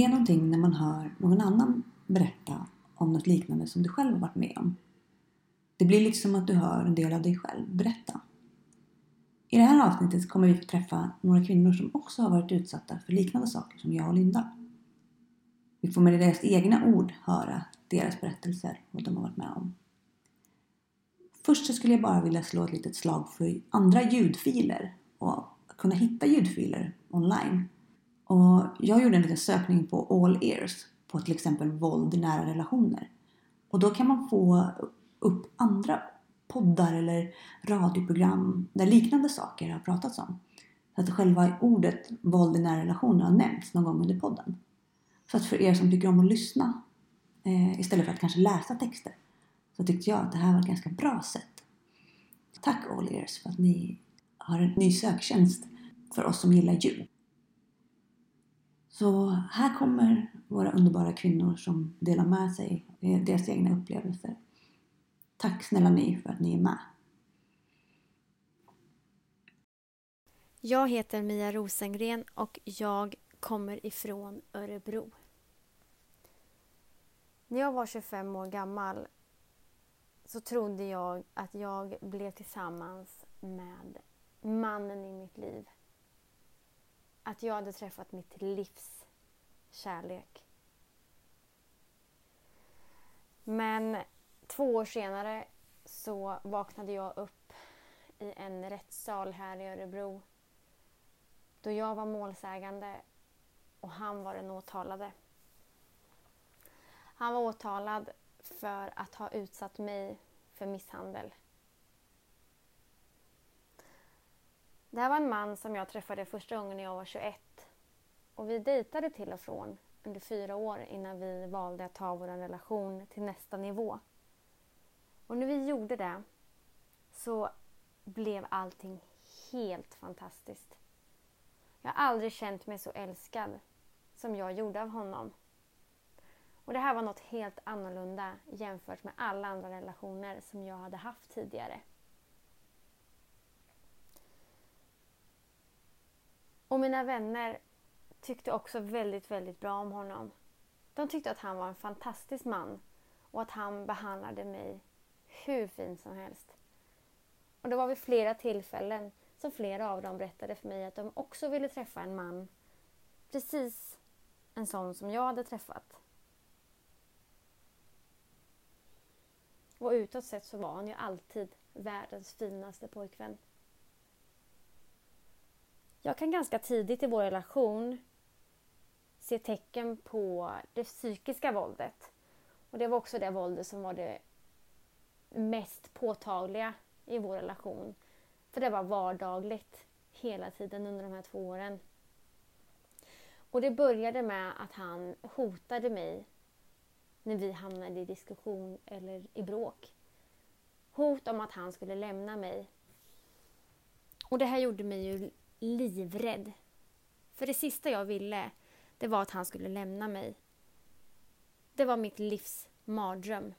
det är någonting när man hör någon annan berätta om något liknande som du själv har varit med om. Det blir liksom att du hör en del av dig själv berätta. I det här avsnittet kommer vi få träffa några kvinnor som också har varit utsatta för liknande saker som jag och Linda. Vi får med deras egna ord höra deras berättelser och vad de har varit med om. Först så skulle jag bara vilja slå ett litet slag för andra ljudfiler och kunna hitta ljudfiler online. Och jag gjorde en liten sökning på All Ears på till exempel våld i nära relationer. Och då kan man få upp andra poddar eller radioprogram där liknande saker har pratats om. Så att själva ordet våld i nära relationer har nämnts någon gång under podden. Så att för er som tycker om att lyssna eh, istället för att kanske läsa texter så tyckte jag att det här var ett ganska bra sätt. Tack All Ears för att ni har en ny söktjänst för oss som gillar ljud. Så här kommer våra underbara kvinnor som delar med sig av deras egna upplevelser. Tack snälla ni för att ni är med. Jag heter Mia Rosengren och jag kommer ifrån Örebro. När jag var 25 år gammal så trodde jag att jag blev tillsammans med mannen i mitt liv. Att jag hade träffat mitt livs kärlek. Men två år senare så vaknade jag upp i en rättssal här i Örebro då jag var målsägande och han var den åtalade. Han var åtalad för att ha utsatt mig för misshandel. Det här var en man som jag träffade första gången när jag var 21. Och vi dejtade till och från under fyra år innan vi valde att ta vår relation till nästa nivå. Och när vi gjorde det så blev allting helt fantastiskt. Jag har aldrig känt mig så älskad som jag gjorde av honom. Och det här var något helt annorlunda jämfört med alla andra relationer som jag hade haft tidigare. Och mina vänner tyckte också väldigt, väldigt bra om honom. De tyckte att han var en fantastisk man och att han behandlade mig hur fint som helst. Och det var vid flera tillfällen som flera av dem berättade för mig att de också ville träffa en man precis en sån som jag hade träffat. Och utåt sett så var han ju alltid världens finaste pojkvän. Jag kan ganska tidigt i vår relation se tecken på det psykiska våldet. Och det var också det våldet som var det mest påtagliga i vår relation. För det var vardagligt hela tiden under de här två åren. Och det började med att han hotade mig när vi hamnade i diskussion eller i bråk. Hot om att han skulle lämna mig. Och det här gjorde mig ju livrädd. För det sista jag ville, det var att han skulle lämna mig. Det var mitt livs mardröm.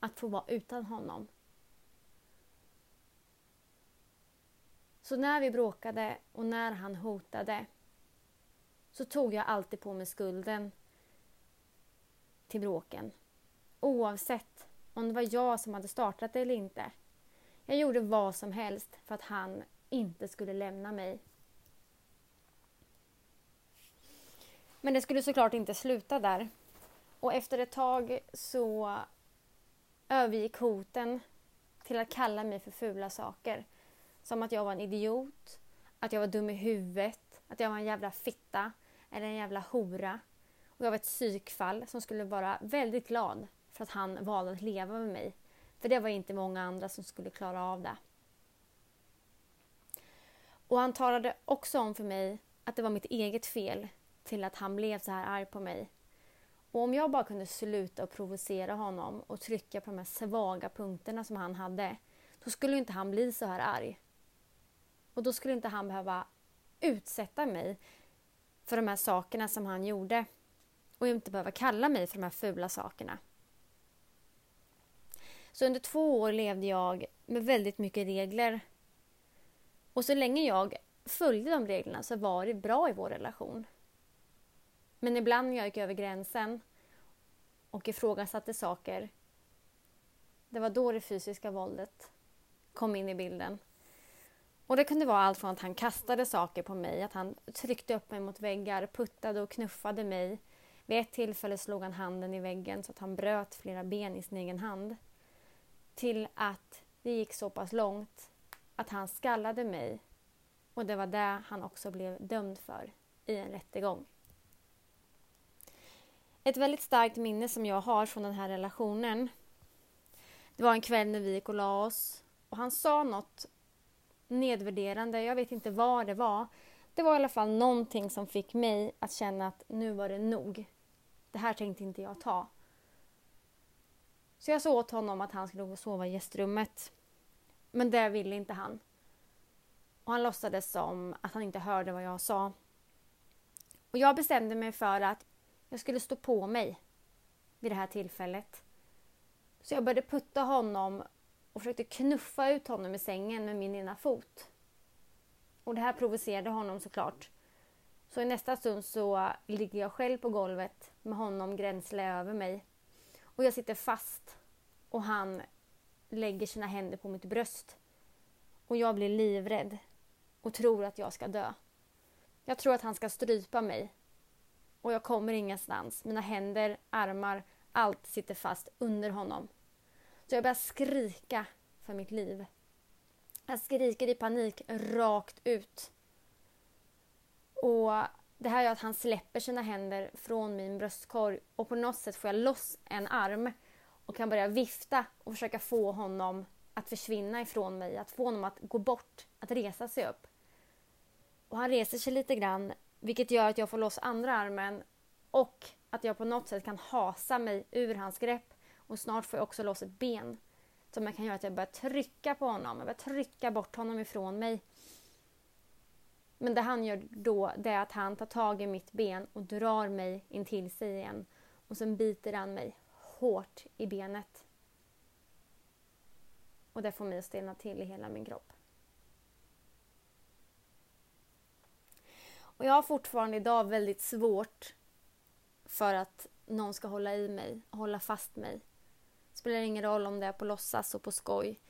Att få vara utan honom. Så när vi bråkade och när han hotade så tog jag alltid på mig skulden till bråken. Oavsett om det var jag som hade startat det eller inte. Jag gjorde vad som helst för att han inte skulle lämna mig. Men det skulle såklart inte sluta där. Och efter ett tag så övergick hoten till att kalla mig för fula saker. Som att jag var en idiot, att jag var dum i huvudet, att jag var en jävla fitta eller en jävla hora. Och jag var ett psykfall som skulle vara väldigt glad för att han valde att leva med mig. För det var inte många andra som skulle klara av det. Och han talade också om för mig att det var mitt eget fel till att han blev så här arg på mig. Och om jag bara kunde sluta och provocera honom och trycka på de här svaga punkterna som han hade, då skulle inte han bli så här arg. Och då skulle inte han behöva utsätta mig för de här sakerna som han gjorde och inte behöva kalla mig för de här fula sakerna. Så under två år levde jag med väldigt mycket regler. Och så länge jag följde de reglerna så var det bra i vår relation. Men ibland när jag gick över gränsen och ifrågasatte saker, det var då det fysiska våldet kom in i bilden. Och det kunde vara allt från att han kastade saker på mig, att han tryckte upp mig mot väggar, puttade och knuffade mig. Vid ett tillfälle slog han handen i väggen så att han bröt flera ben i sin egen hand. Till att det gick så pass långt att han skallade mig och det var det han också blev dömd för i en rättegång. Ett väldigt starkt minne som jag har från den här relationen det var en kväll när vi gick och la oss och han sa något nedvärderande, jag vet inte vad det var. Det var i alla fall någonting som fick mig att känna att nu var det nog. Det här tänkte inte jag ta. Så jag sa åt honom att han skulle gå och sova i gästrummet. Men det ville inte han. Och han låtsades som att han inte hörde vad jag sa. Och jag bestämde mig för att jag skulle stå på mig vid det här tillfället. Så jag började putta honom och försökte knuffa ut honom i sängen med min ena fot. Och det här provocerade honom såklart. Så i nästa stund så ligger jag själv på golvet med honom gränsle över mig. Och jag sitter fast och han lägger sina händer på mitt bröst. Och jag blir livrädd och tror att jag ska dö. Jag tror att han ska strypa mig. Och jag kommer ingenstans. Mina händer, armar, allt sitter fast under honom. Så jag börjar skrika för mitt liv. Jag skriker i panik rakt ut. Och det här gör att han släpper sina händer från min bröstkorg och på något sätt får jag loss en arm och kan börja vifta och försöka få honom att försvinna ifrån mig, att få honom att gå bort, att resa sig upp. Och han reser sig lite grann, vilket gör att jag får loss andra armen och att jag på något sätt kan hasa mig ur hans grepp och snart får jag också loss ett ben som jag kan göra att jag börjar trycka på honom, jag börjar trycka bort honom ifrån mig. Men det han gör då det är att han tar tag i mitt ben och drar mig in till sig igen och sen biter han mig hårt i benet. Och det får mig att stelna till i hela min kropp. Och jag har fortfarande idag väldigt svårt för att någon ska hålla i mig, hålla fast mig. Det spelar ingen roll om det är på låtsas och på skoj.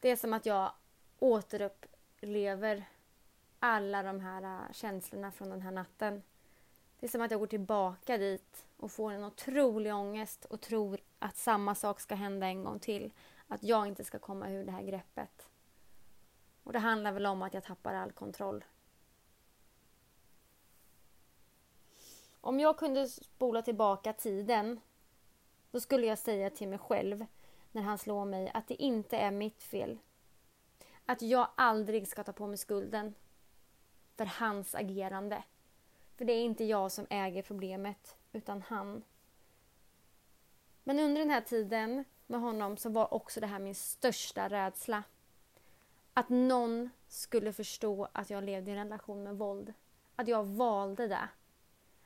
Det är som att jag återupplever alla de här äh, känslorna från den här natten. Det är som att jag går tillbaka dit och får en otrolig ångest och tror att samma sak ska hända en gång till. Att jag inte ska komma ur det här greppet. Och det handlar väl om att jag tappar all kontroll. Om jag kunde spola tillbaka tiden då skulle jag säga till mig själv när han slår mig att det inte är mitt fel. Att jag aldrig ska ta på mig skulden för hans agerande. För det är inte jag som äger problemet, utan han. Men under den här tiden med honom så var också det här min största rädsla. Att någon skulle förstå att jag levde i en relation med våld. Att jag valde det.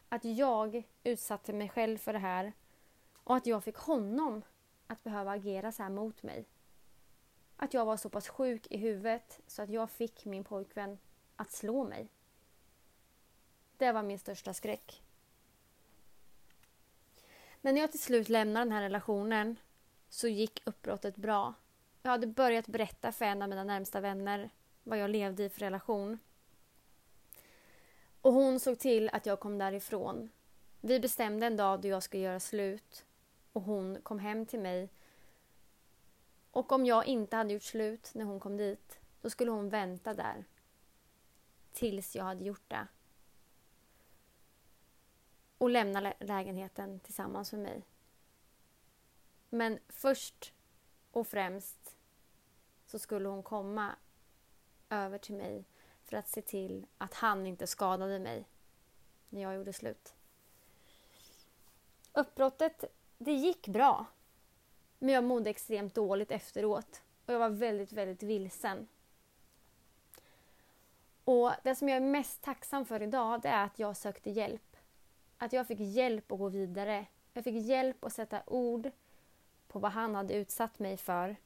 Att jag utsatte mig själv för det här och att jag fick honom att behöva agera så här mot mig. Att jag var så pass sjuk i huvudet så att jag fick min pojkvän att slå mig. Det var min största skräck. Men när jag till slut lämnade den här relationen så gick uppbrottet bra. Jag hade börjat berätta för en av mina närmsta vänner vad jag levde i för relation. Och hon såg till att jag kom därifrån. Vi bestämde en dag då jag skulle göra slut och hon kom hem till mig. Och om jag inte hade gjort slut när hon kom dit, då skulle hon vänta där tills jag hade gjort det. Och lämna lägenheten tillsammans med mig. Men först och främst så skulle hon komma över till mig för att se till att han inte skadade mig när jag gjorde slut. Uppbrottet det gick bra. Men jag mådde extremt dåligt efteråt. Och jag var väldigt, väldigt vilsen. Och det som jag är mest tacksam för idag, det är att jag sökte hjälp. Att jag fick hjälp att gå vidare. Jag fick hjälp att sätta ord på vad han hade utsatt mig för.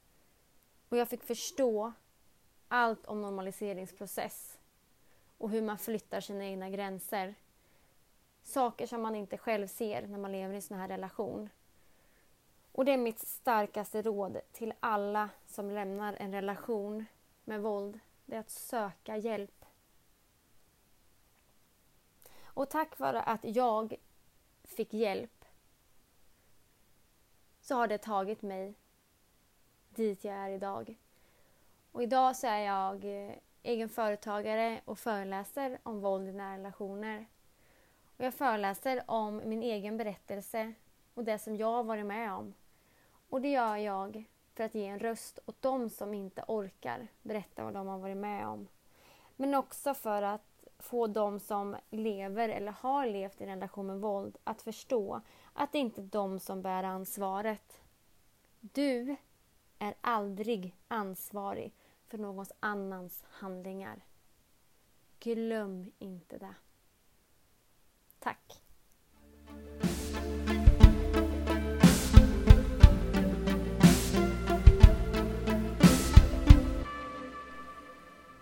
Och jag fick förstå allt om normaliseringsprocess och hur man flyttar sina egna gränser. Saker som man inte själv ser när man lever i en sån här relation. Och det är mitt starkaste råd till alla som lämnar en relation med våld. Det är att söka hjälp. Och tack vare att jag fick hjälp så har det tagit mig dit jag är idag. Och idag så är jag eh, egen företagare och föreläser om våld i nära relationer. Och jag föreläser om min egen berättelse och det som jag har varit med om. Och det gör jag för att ge en röst åt de som inte orkar berätta vad de har varit med om. Men också för att få de som lever eller har levt i en relation med våld att förstå att det inte är de som bär ansvaret. Du är aldrig ansvarig för någons annans handlingar. Glöm inte det. Tack.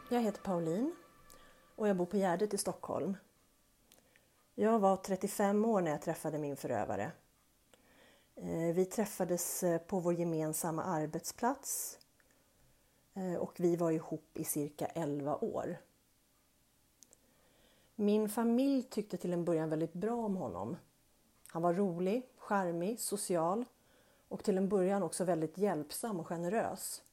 Jag heter Pauline och jag bor på Gärdet i Stockholm. Jag var 35 år när jag träffade min förövare. Eh, vi träffades eh, på vår gemensamma arbetsplats eh, och vi var ihop i cirka 11 år. Min familj tyckte till en början väldigt bra om honom. Han var rolig, charmig, social och till en början också väldigt hjälpsam och generös.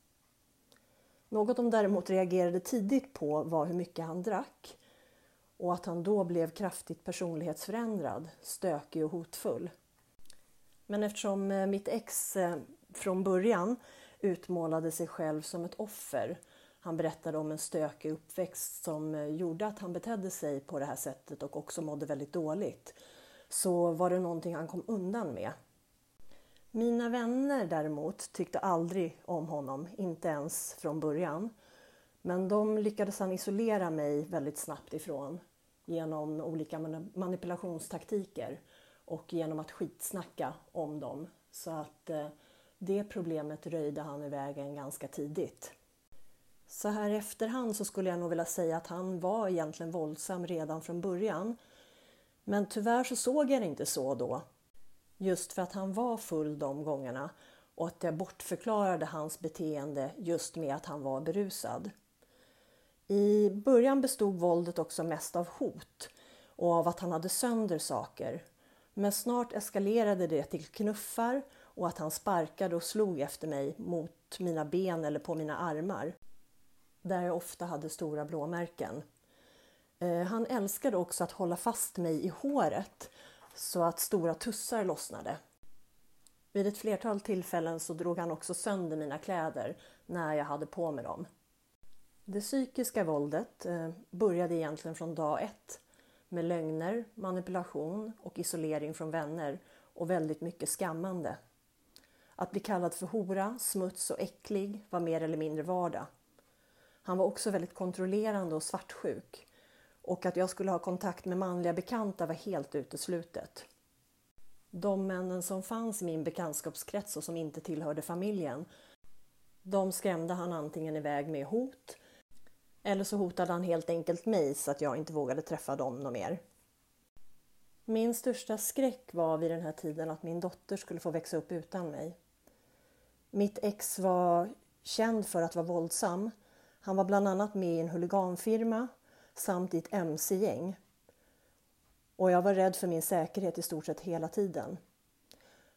Något de däremot reagerade tidigt på var hur mycket han drack och att han då blev kraftigt personlighetsförändrad, stökig och hotfull. Men eftersom eh, mitt ex eh, från början utmålade sig själv som ett offer, han berättade om en stökig uppväxt som eh, gjorde att han betedde sig på det här sättet och också mådde väldigt dåligt, så var det någonting han kom undan med. Mina vänner däremot tyckte aldrig om honom, inte ens från början. Men de lyckades han isolera mig väldigt snabbt ifrån genom olika manipulationstaktiker och genom att skitsnacka om dem. Så att eh, det problemet röjde han i vägen ganska tidigt. Så här i efterhand så skulle jag nog vilja säga att han var egentligen våldsam redan från början. Men tyvärr så såg jag det inte så då. Just för att han var full de gångerna och att jag bortförklarade hans beteende just med att han var berusad. I början bestod våldet också mest av hot och av att han hade sönder saker. Men snart eskalerade det till knuffar och att han sparkade och slog efter mig mot mina ben eller på mina armar. Där jag ofta hade stora blåmärken. Eh, han älskade också att hålla fast mig i håret så att stora tussar lossnade. Vid ett flertal tillfällen så drog han också sönder mina kläder när jag hade på mig dem. Det psykiska våldet eh, började egentligen från dag ett med lögner, manipulation och isolering från vänner och väldigt mycket skammande. Att bli kallad för hora, smuts och äcklig var mer eller mindre vardag. Han var också väldigt kontrollerande och svartsjuk och att jag skulle ha kontakt med manliga bekanta var helt uteslutet. De männen som fanns i min bekantskapskrets och som inte tillhörde familjen, de skrämde han antingen iväg med hot eller så hotade han helt enkelt mig så att jag inte vågade träffa dem något mer. Min största skräck var vid den här tiden att min dotter skulle få växa upp utan mig. Mitt ex var känd för att vara våldsam. Han var bland annat med i en huliganfirma samt i ett mc-gäng. Och jag var rädd för min säkerhet i stort sett hela tiden.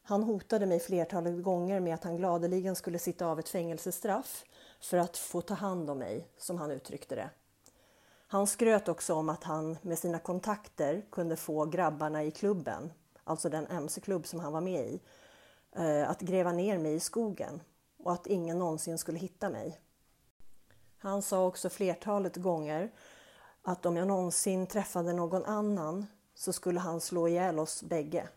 Han hotade mig flertalet gånger med att han gladeligen skulle sitta av ett fängelsestraff för att få ta hand om mig, som han uttryckte det. Han skröt också om att han med sina kontakter kunde få grabbarna i klubben, alltså den mc-klubb som han var med i, eh, att gräva ner mig i skogen och att ingen någonsin skulle hitta mig. Han sa också flertalet gånger att om jag någonsin träffade någon annan så skulle han slå ihjäl oss bägge.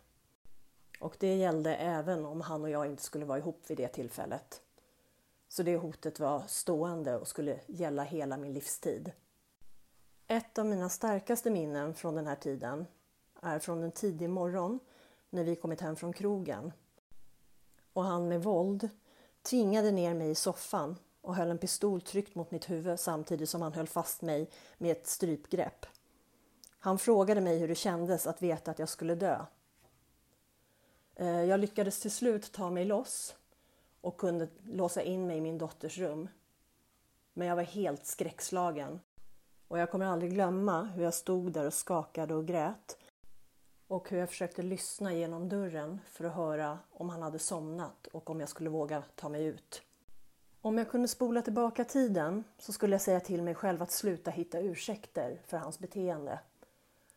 Och det gällde även om han och jag inte skulle vara ihop vid det tillfället. Så det hotet var stående och skulle gälla hela min livstid. Ett av mina starkaste minnen från den här tiden är från en tidig morgon när vi kommit hem från krogen. Och han med våld tvingade ner mig i soffan och höll en pistol tryckt mot mitt huvud samtidigt som han höll fast mig med ett strypgrepp. Han frågade mig hur det kändes att veta att jag skulle dö. Eh, jag lyckades till slut ta mig loss och kunde låsa in mig i min dotters rum. Men jag var helt skräckslagen. Och jag kommer aldrig glömma hur jag stod där och skakade och grät. Och hur jag försökte lyssna genom dörren för att höra om han hade somnat och om jag skulle våga ta mig ut. Om jag kunde spola tillbaka tiden så skulle jag säga till mig själv att sluta hitta ursäkter för hans beteende.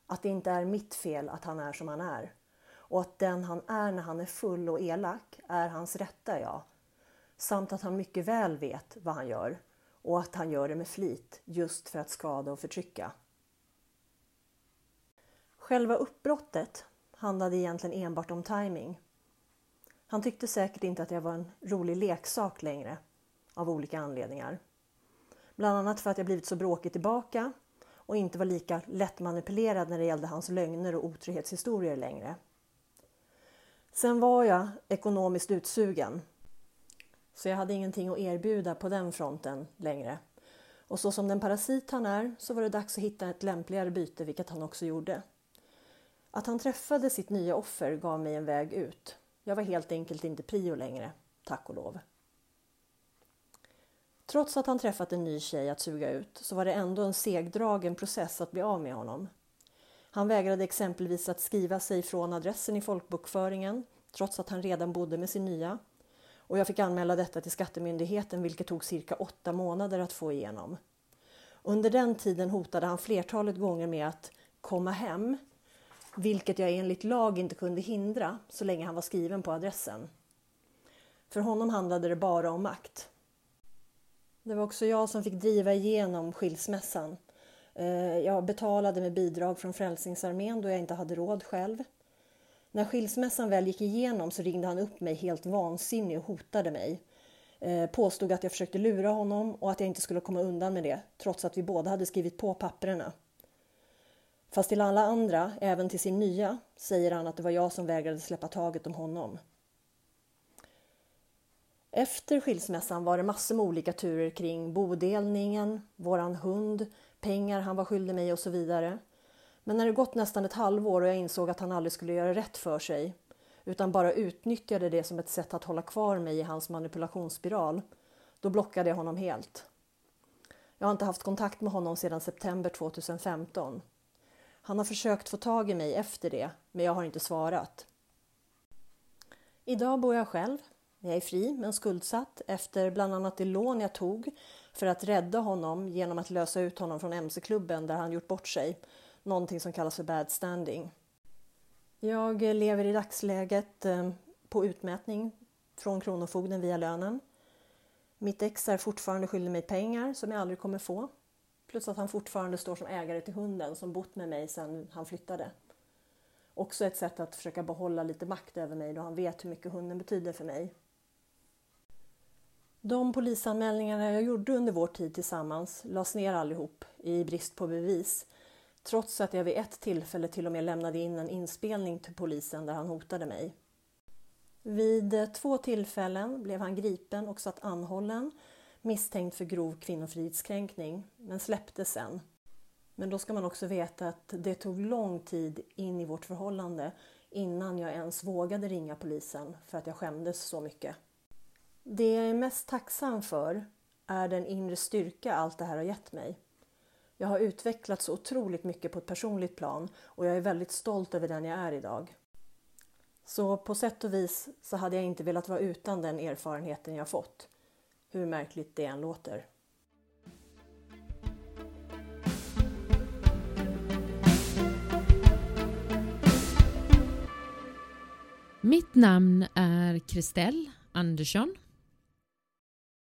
Att det inte är mitt fel att han är som han är. Och att den han är när han är full och elak är hans rätta jag. Samt att han mycket väl vet vad han gör och att han gör det med flit just för att skada och förtrycka. Själva uppbrottet handlade egentligen enbart om timing. Han tyckte säkert inte att jag var en rolig leksak längre av olika anledningar. Bland annat för att jag blivit så bråkig tillbaka och inte var lika lättmanipulerad när det gällde hans lögner och otrohetshistorier längre. Sen var jag ekonomiskt utsugen. Så jag hade ingenting att erbjuda på den fronten längre. Och så som den parasit han är så var det dags att hitta ett lämpligare byte, vilket han också gjorde. Att han träffade sitt nya offer gav mig en väg ut. Jag var helt enkelt inte prio längre, tack och lov. Trots att han träffat en ny tjej att suga ut så var det ändå en segdragen process att bli av med honom. Han vägrade exempelvis att skriva sig från adressen i folkbokföringen trots att han redan bodde med sin nya. Och jag fick anmäla detta till Skattemyndigheten vilket tog cirka åtta månader att få igenom. Under den tiden hotade han flertalet gånger med att komma hem, vilket jag enligt lag inte kunde hindra så länge han var skriven på adressen. För honom handlade det bara om makt. Det var också jag som fick driva igenom skilsmässan. Eh, jag betalade med bidrag från Frälsningsarmén då jag inte hade råd själv. När skilsmässan väl gick igenom så ringde han upp mig helt vansinnig och hotade mig. Eh, påstod att jag försökte lura honom och att jag inte skulle komma undan med det trots att vi båda hade skrivit på papperna. Fast till alla andra, även till sin nya, säger han att det var jag som vägrade släppa taget om honom. Efter skilsmässan var det massor med olika turer kring bodelningen, våran hund, pengar han var skyldig mig och så vidare. Men när det gått nästan ett halvår och jag insåg att han aldrig skulle göra rätt för sig utan bara utnyttjade det som ett sätt att hålla kvar mig i hans manipulationsspiral, då blockade jag honom helt. Jag har inte haft kontakt med honom sedan september 2015. Han har försökt få tag i mig efter det, men jag har inte svarat. Idag bor jag själv jag är fri men skuldsatt efter bland annat det lån jag tog för att rädda honom genom att lösa ut honom från mc-klubben där han gjort bort sig. Någonting som kallas för bad standing. Jag lever i dagsläget eh, på utmätning från Kronofogden via lönen. Mitt ex är fortfarande skyldig mig pengar som jag aldrig kommer få. Plus att han fortfarande står som ägare till hunden som bott med mig sedan han flyttade. Också ett sätt att försöka behålla lite makt över mig då han vet hur mycket hunden betyder för mig. De polisanmälningarna jag gjorde under vår tid tillsammans lades ner allihop i brist på bevis. Trots att jag vid ett tillfälle till och med lämnade in en inspelning till polisen där han hotade mig. Vid två tillfällen blev han gripen och satt anhållen misstänkt för grov kvinnofridskränkning, men släpptes sen. Men då ska man också veta att det tog lång tid in i vårt förhållande innan jag ens vågade ringa polisen för att jag skämdes så mycket. Det jag är mest tacksam för är den inre styrka allt det här har gett mig. Jag har utvecklats så otroligt mycket på ett personligt plan och jag är väldigt stolt över den jag är idag. Så på sätt och vis så hade jag inte velat vara utan den erfarenheten jag fått. Hur märkligt det än låter. Mitt namn är Kristel Andersson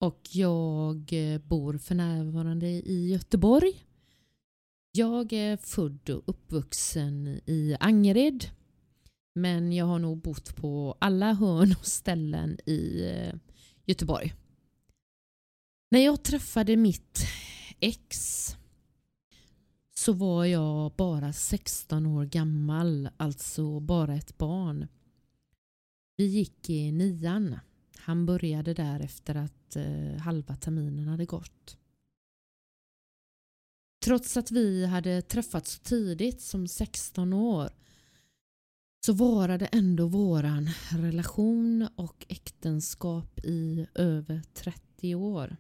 och jag eh, bor för närvarande i Göteborg. Jag är född och uppvuxen i Angered men jag har nog bott på alla hörn och ställen i eh, Göteborg. När jag träffade mitt ex så var jag bara 16 år gammal, alltså bara ett barn. Vi gick i nian. Han började där efter att eh, halva terminen hade gått. Trots att vi hade träffats tidigt som 16 år så varade ändå våran relation och äktenskap i över 30 år.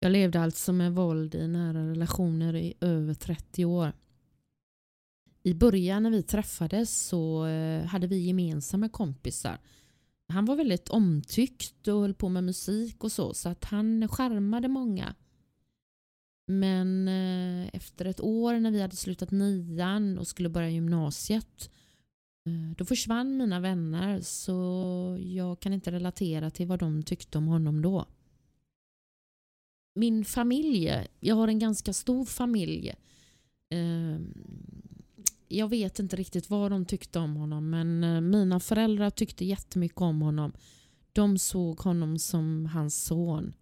Jag levde alltså med våld i nära relationer i över 30 år. I början när vi träffades så eh, hade vi gemensamma kompisar. Han var väldigt omtyckt och höll på med musik och så, så att han skärmade många. Men eh, efter ett år när vi hade slutat nian och skulle börja gymnasiet eh, då försvann mina vänner så jag kan inte relatera till vad de tyckte om honom då. Min familj, jag har en ganska stor familj. Eh, jag vet inte riktigt vad de tyckte om honom men eh, mina föräldrar tyckte jättemycket om honom. De såg honom som hans son.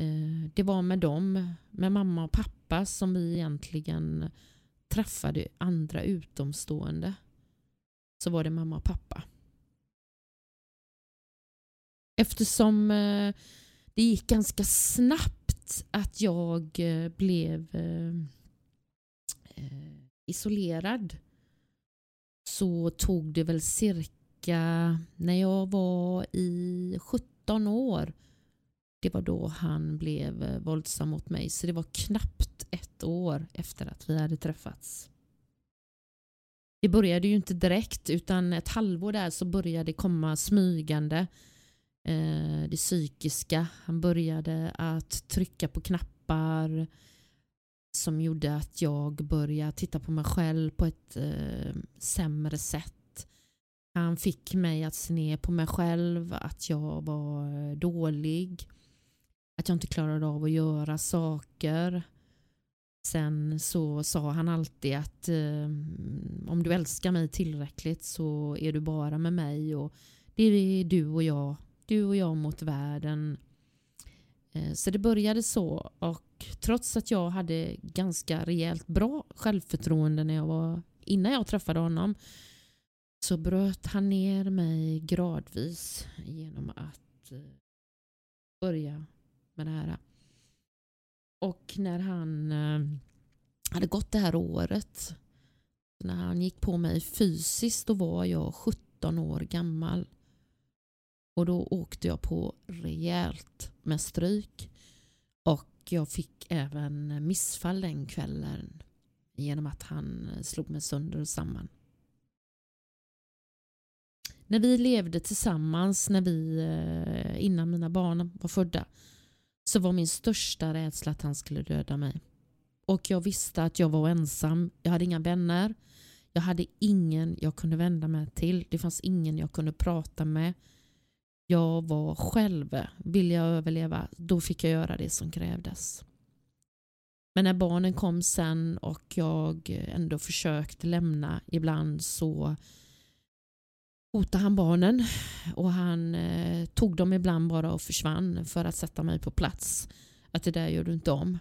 Eh, det var med dem, med mamma och pappa, som vi egentligen träffade andra utomstående. Så var det mamma och pappa. Eftersom eh, det gick ganska snabbt att jag blev isolerad så tog det väl cirka när jag var i 17 år. Det var då han blev våldsam mot mig så det var knappt ett år efter att vi hade träffats. Det började ju inte direkt utan ett halvår där så började det komma smygande. Eh, det psykiska. Han började att trycka på knappar som gjorde att jag började titta på mig själv på ett eh, sämre sätt. Han fick mig att se ner på mig själv, att jag var eh, dålig, att jag inte klarade av att göra saker. Sen så sa han alltid att eh, om du älskar mig tillräckligt så är du bara med mig och det är du och jag, du och jag mot världen. Eh, så det började så och trots att jag hade ganska rejält bra självförtroende när jag var, innan jag träffade honom så bröt han ner mig gradvis genom att eh, börja med det här. Och när han eh, hade gått det här året, när han gick på mig fysiskt, då var jag 17 år gammal. Och då åkte jag på rejält med stryk. Och jag fick även missfall den kvällen genom att han slog mig sönder och samman. När vi levde tillsammans, när vi, eh, innan mina barn var födda, så var min största rädsla att han skulle döda mig. Och jag visste att jag var ensam. Jag hade inga vänner. Jag hade ingen jag kunde vända mig till. Det fanns ingen jag kunde prata med jag var själv. Vill jag överleva, då fick jag göra det som krävdes. Men när barnen kom sen och jag ändå försökte lämna ibland så hotade han barnen och han eh, tog dem ibland bara och försvann för att sätta mig på plats. Att det där gör du inte om.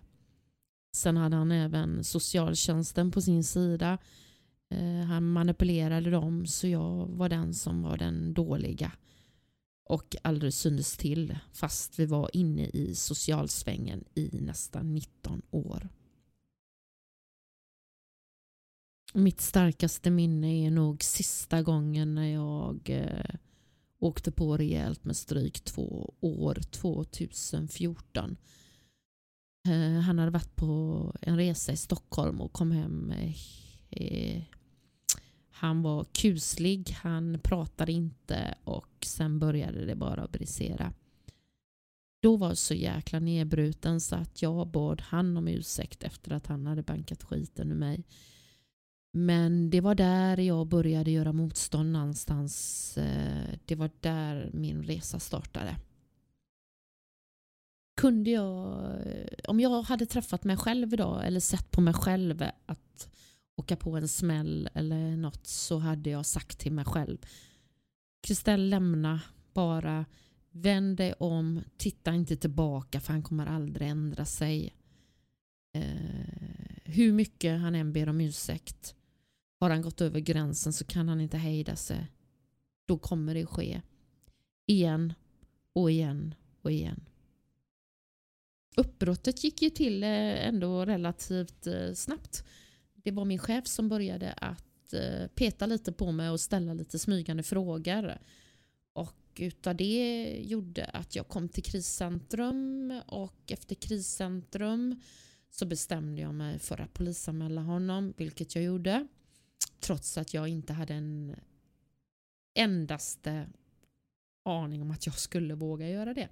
Sen hade han även socialtjänsten på sin sida. Eh, han manipulerade dem så jag var den som var den dåliga och aldrig syntes till fast vi var inne i socialsvängen i nästan 19 år. Mitt starkaste minne är nog sista gången när jag eh, åkte på rejält med stryk två år, 2014. Eh, han hade varit på en resa i Stockholm och kom hem eh, han var kuslig, han pratade inte och sen började det bara brisera. Då var jag så jäkla nedbruten så att jag bad han om ursäkt efter att han hade bankat skiten ur mig. Men det var där jag började göra motstånd någonstans. Eh, det var där min resa startade. Kunde jag, eh, om jag hade träffat mig själv idag eller sett på mig själv att åka på en smäll eller något så hade jag sagt till mig själv Kristel lämna bara. Vänd dig om. Titta inte tillbaka för han kommer aldrig ändra sig. Eh, hur mycket han än ber om ursäkt har han gått över gränsen så kan han inte hejda sig. Då kommer det ske igen och igen och igen. Uppbrottet gick ju till eh, ändå relativt eh, snabbt. Det var min chef som började att eh, peta lite på mig och ställa lite smygande frågor. Och utav det gjorde att jag kom till kriscentrum och efter kriscentrum så bestämde jag mig för att polisanmäla honom, vilket jag gjorde. Trots att jag inte hade en endaste aning om att jag skulle våga göra det.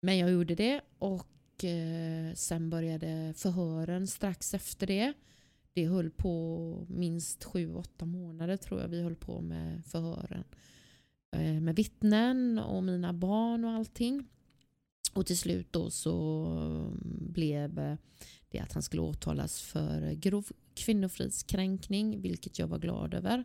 Men jag gjorde det och eh, sen började förhören strax efter det. Det höll på minst sju, åtta månader tror jag vi höll på med förhören. Eh, med vittnen och mina barn och allting. Och till slut då så blev det att han skulle åtalas för grov kvinnofridskränkning, vilket jag var glad över.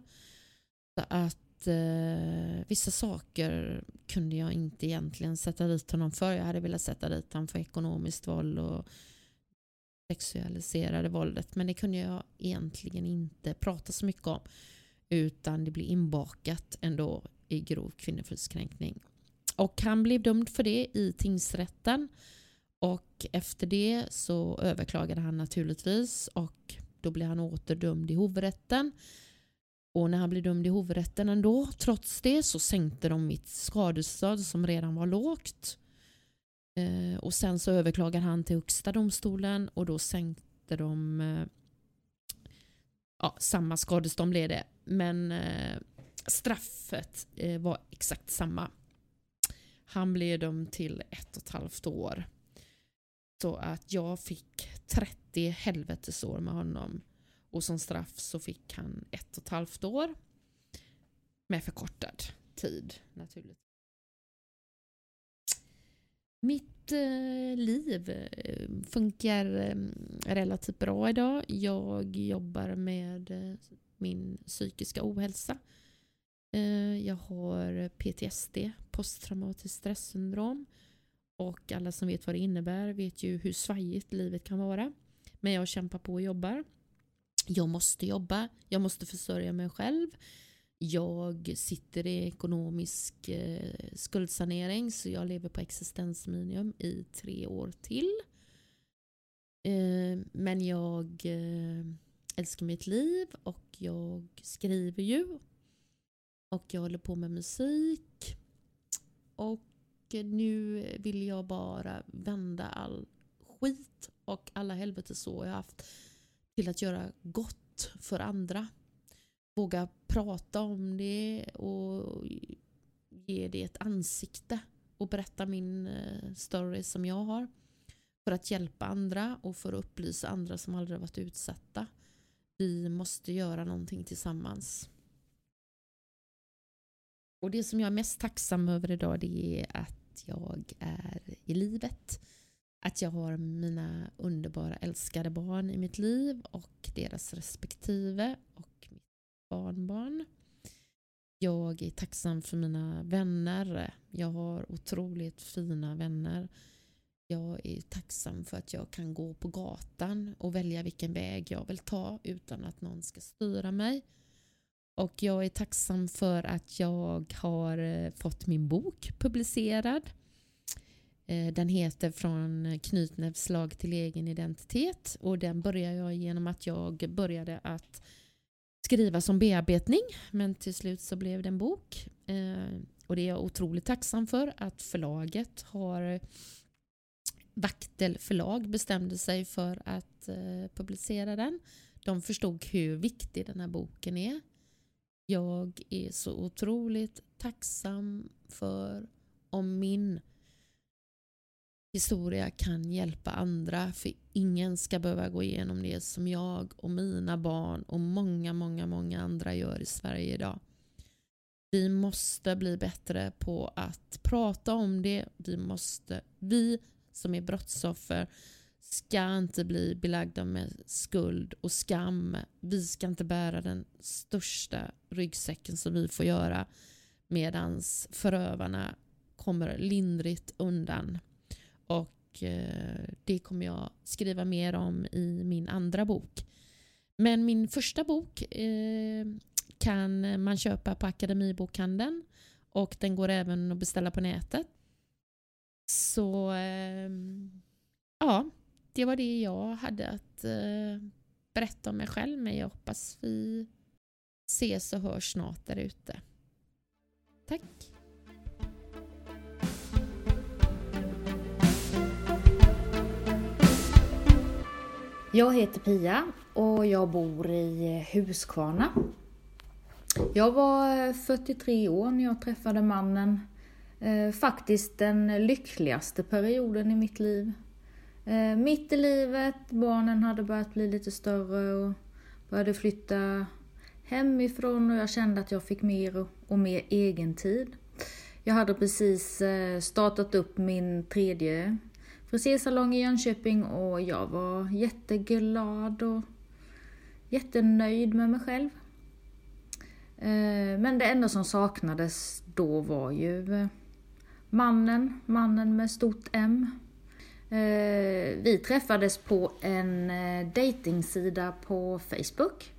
Så att eh, vissa saker kunde jag inte egentligen sätta dit honom för. Jag hade velat sätta dit honom för ekonomiskt våld och sexualiserade våldet. Men det kunde jag egentligen inte prata så mycket om. Utan det blev inbakat ändå i grov kvinnofridskränkning. Och han blev dömd för det i tingsrätten. Och efter det så överklagade han naturligtvis och då blev han återdömd i hovrätten. Och när han blev dömd i hovrätten ändå, trots det, så sänkte de mitt skadestånd som redan var lågt. Eh, och sen så överklagade han till högsta domstolen och då sänkte de eh, ja, samma skadestånd blev det. Men eh, straffet eh, var exakt samma. Han blev dömd till ett och ett halvt år. Så att jag fick 30 helvetesår med honom. Och som straff så fick han ett och ett halvt år. Med förkortad tid naturligtvis. Mitt mitt eh, liv eh, funkar eh, relativt bra idag. Jag jobbar med min psykiska ohälsa. Jag har PTSD, posttraumatiskt stresssyndrom. Och alla som vet vad det innebär vet ju hur svajigt livet kan vara. Men jag kämpar på och jobbar. Jag måste jobba, jag måste försörja mig själv. Jag sitter i ekonomisk eh, skuldsanering så jag lever på existensminimum i tre år till. Eh, men jag eh, älskar mitt liv och jag skriver ju. Och jag håller på med musik. Och nu vill jag bara vända all skit och alla helvetesår jag haft till att göra gott för andra. Våga prata om det och ge det ett ansikte och berätta min eh, story som jag har. För att hjälpa andra och för att upplysa andra som aldrig varit utsatta. Vi måste göra någonting tillsammans. Och det som jag är mest tacksam över idag det är att jag är i livet. Att jag har mina underbara älskade barn i mitt liv och deras respektive och barnbarn. Jag är tacksam för mina vänner. Jag har otroligt fina vänner. Jag är tacksam för att jag kan gå på gatan och välja vilken väg jag vill ta utan att någon ska styra mig. Och jag är tacksam för att jag har eh, fått min bok publicerad. Eh, den heter Från knytnävslag till egen identitet och den börjar jag genom att jag började att skriva som bearbetning men till slut så blev det en bok. Eh, och det är jag otroligt tacksam för att förlaget har Vaktel förlag bestämde sig för att eh, publicera den. De förstod hur viktig den här boken är. Jag är så otroligt tacksam för om min historia kan hjälpa andra för ingen ska behöva gå igenom det som jag och mina barn och många, många, många andra gör i Sverige idag. Vi måste bli bättre på att prata om det. Vi måste, vi som är brottsoffer ska inte bli belagda med skuld och skam. Vi ska inte bära den största ryggsäcken som vi får göra medan förövarna kommer lindrigt undan. Och eh, det kommer jag skriva mer om i min andra bok. Men min första bok eh, kan man köpa på Akademibokhandeln och den går även att beställa på nätet. Så eh, ja, det var det jag hade att eh, berätta om mig själv men jag hoppas vi ses och hörs snart där ute. Tack! Jag heter Pia och jag bor i Huskvarna. Jag var eh, 43 år när jag träffade mannen. Eh, faktiskt den lyckligaste perioden i mitt liv. Eh, mitt i livet, barnen hade börjat bli lite större och började flytta hemifrån och jag kände att jag fick mer och mer egen tid. Jag hade precis startat upp min tredje frisersalong i Jönköping och jag var jätteglad och jättenöjd med mig själv. Eh, men det enda som saknades då var ju eh, mannen, mannen med stort M. Eh, vi träffades på en dejtingsida på Facebook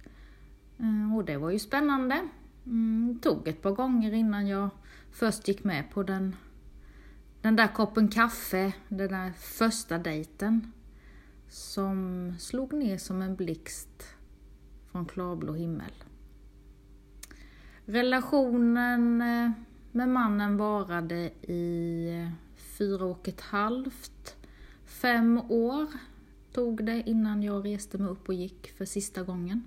och det var ju spännande. Det tog ett par gånger innan jag först gick med på den, den där koppen kaffe, den där första dejten. Som slog ner som en blixt från klarblå himmel. Relationen eh, med mannen varade i eh, fyra och ett halvt, fem år tog det innan jag reste mig upp och gick för sista gången.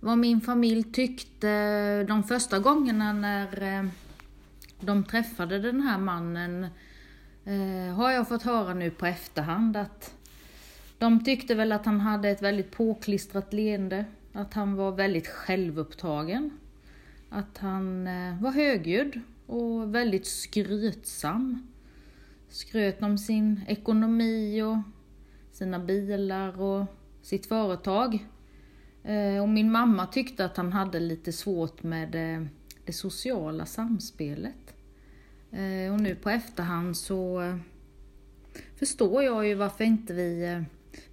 Vad min familj tyckte de första gångerna när eh, de träffade den här mannen eh, har jag fått höra nu på efterhand att de tyckte väl att han hade ett väldigt påklistrat leende, att han var väldigt självupptagen, att han eh, var högljudd och väldigt skrytsam. Skröt om sin ekonomi och sina bilar och sitt företag. Eh, och min mamma tyckte att han hade lite svårt med eh, det, sociala samspelet. Eh, och nu på efterhand så eh, förstår jag ju varför inte vi... Eh,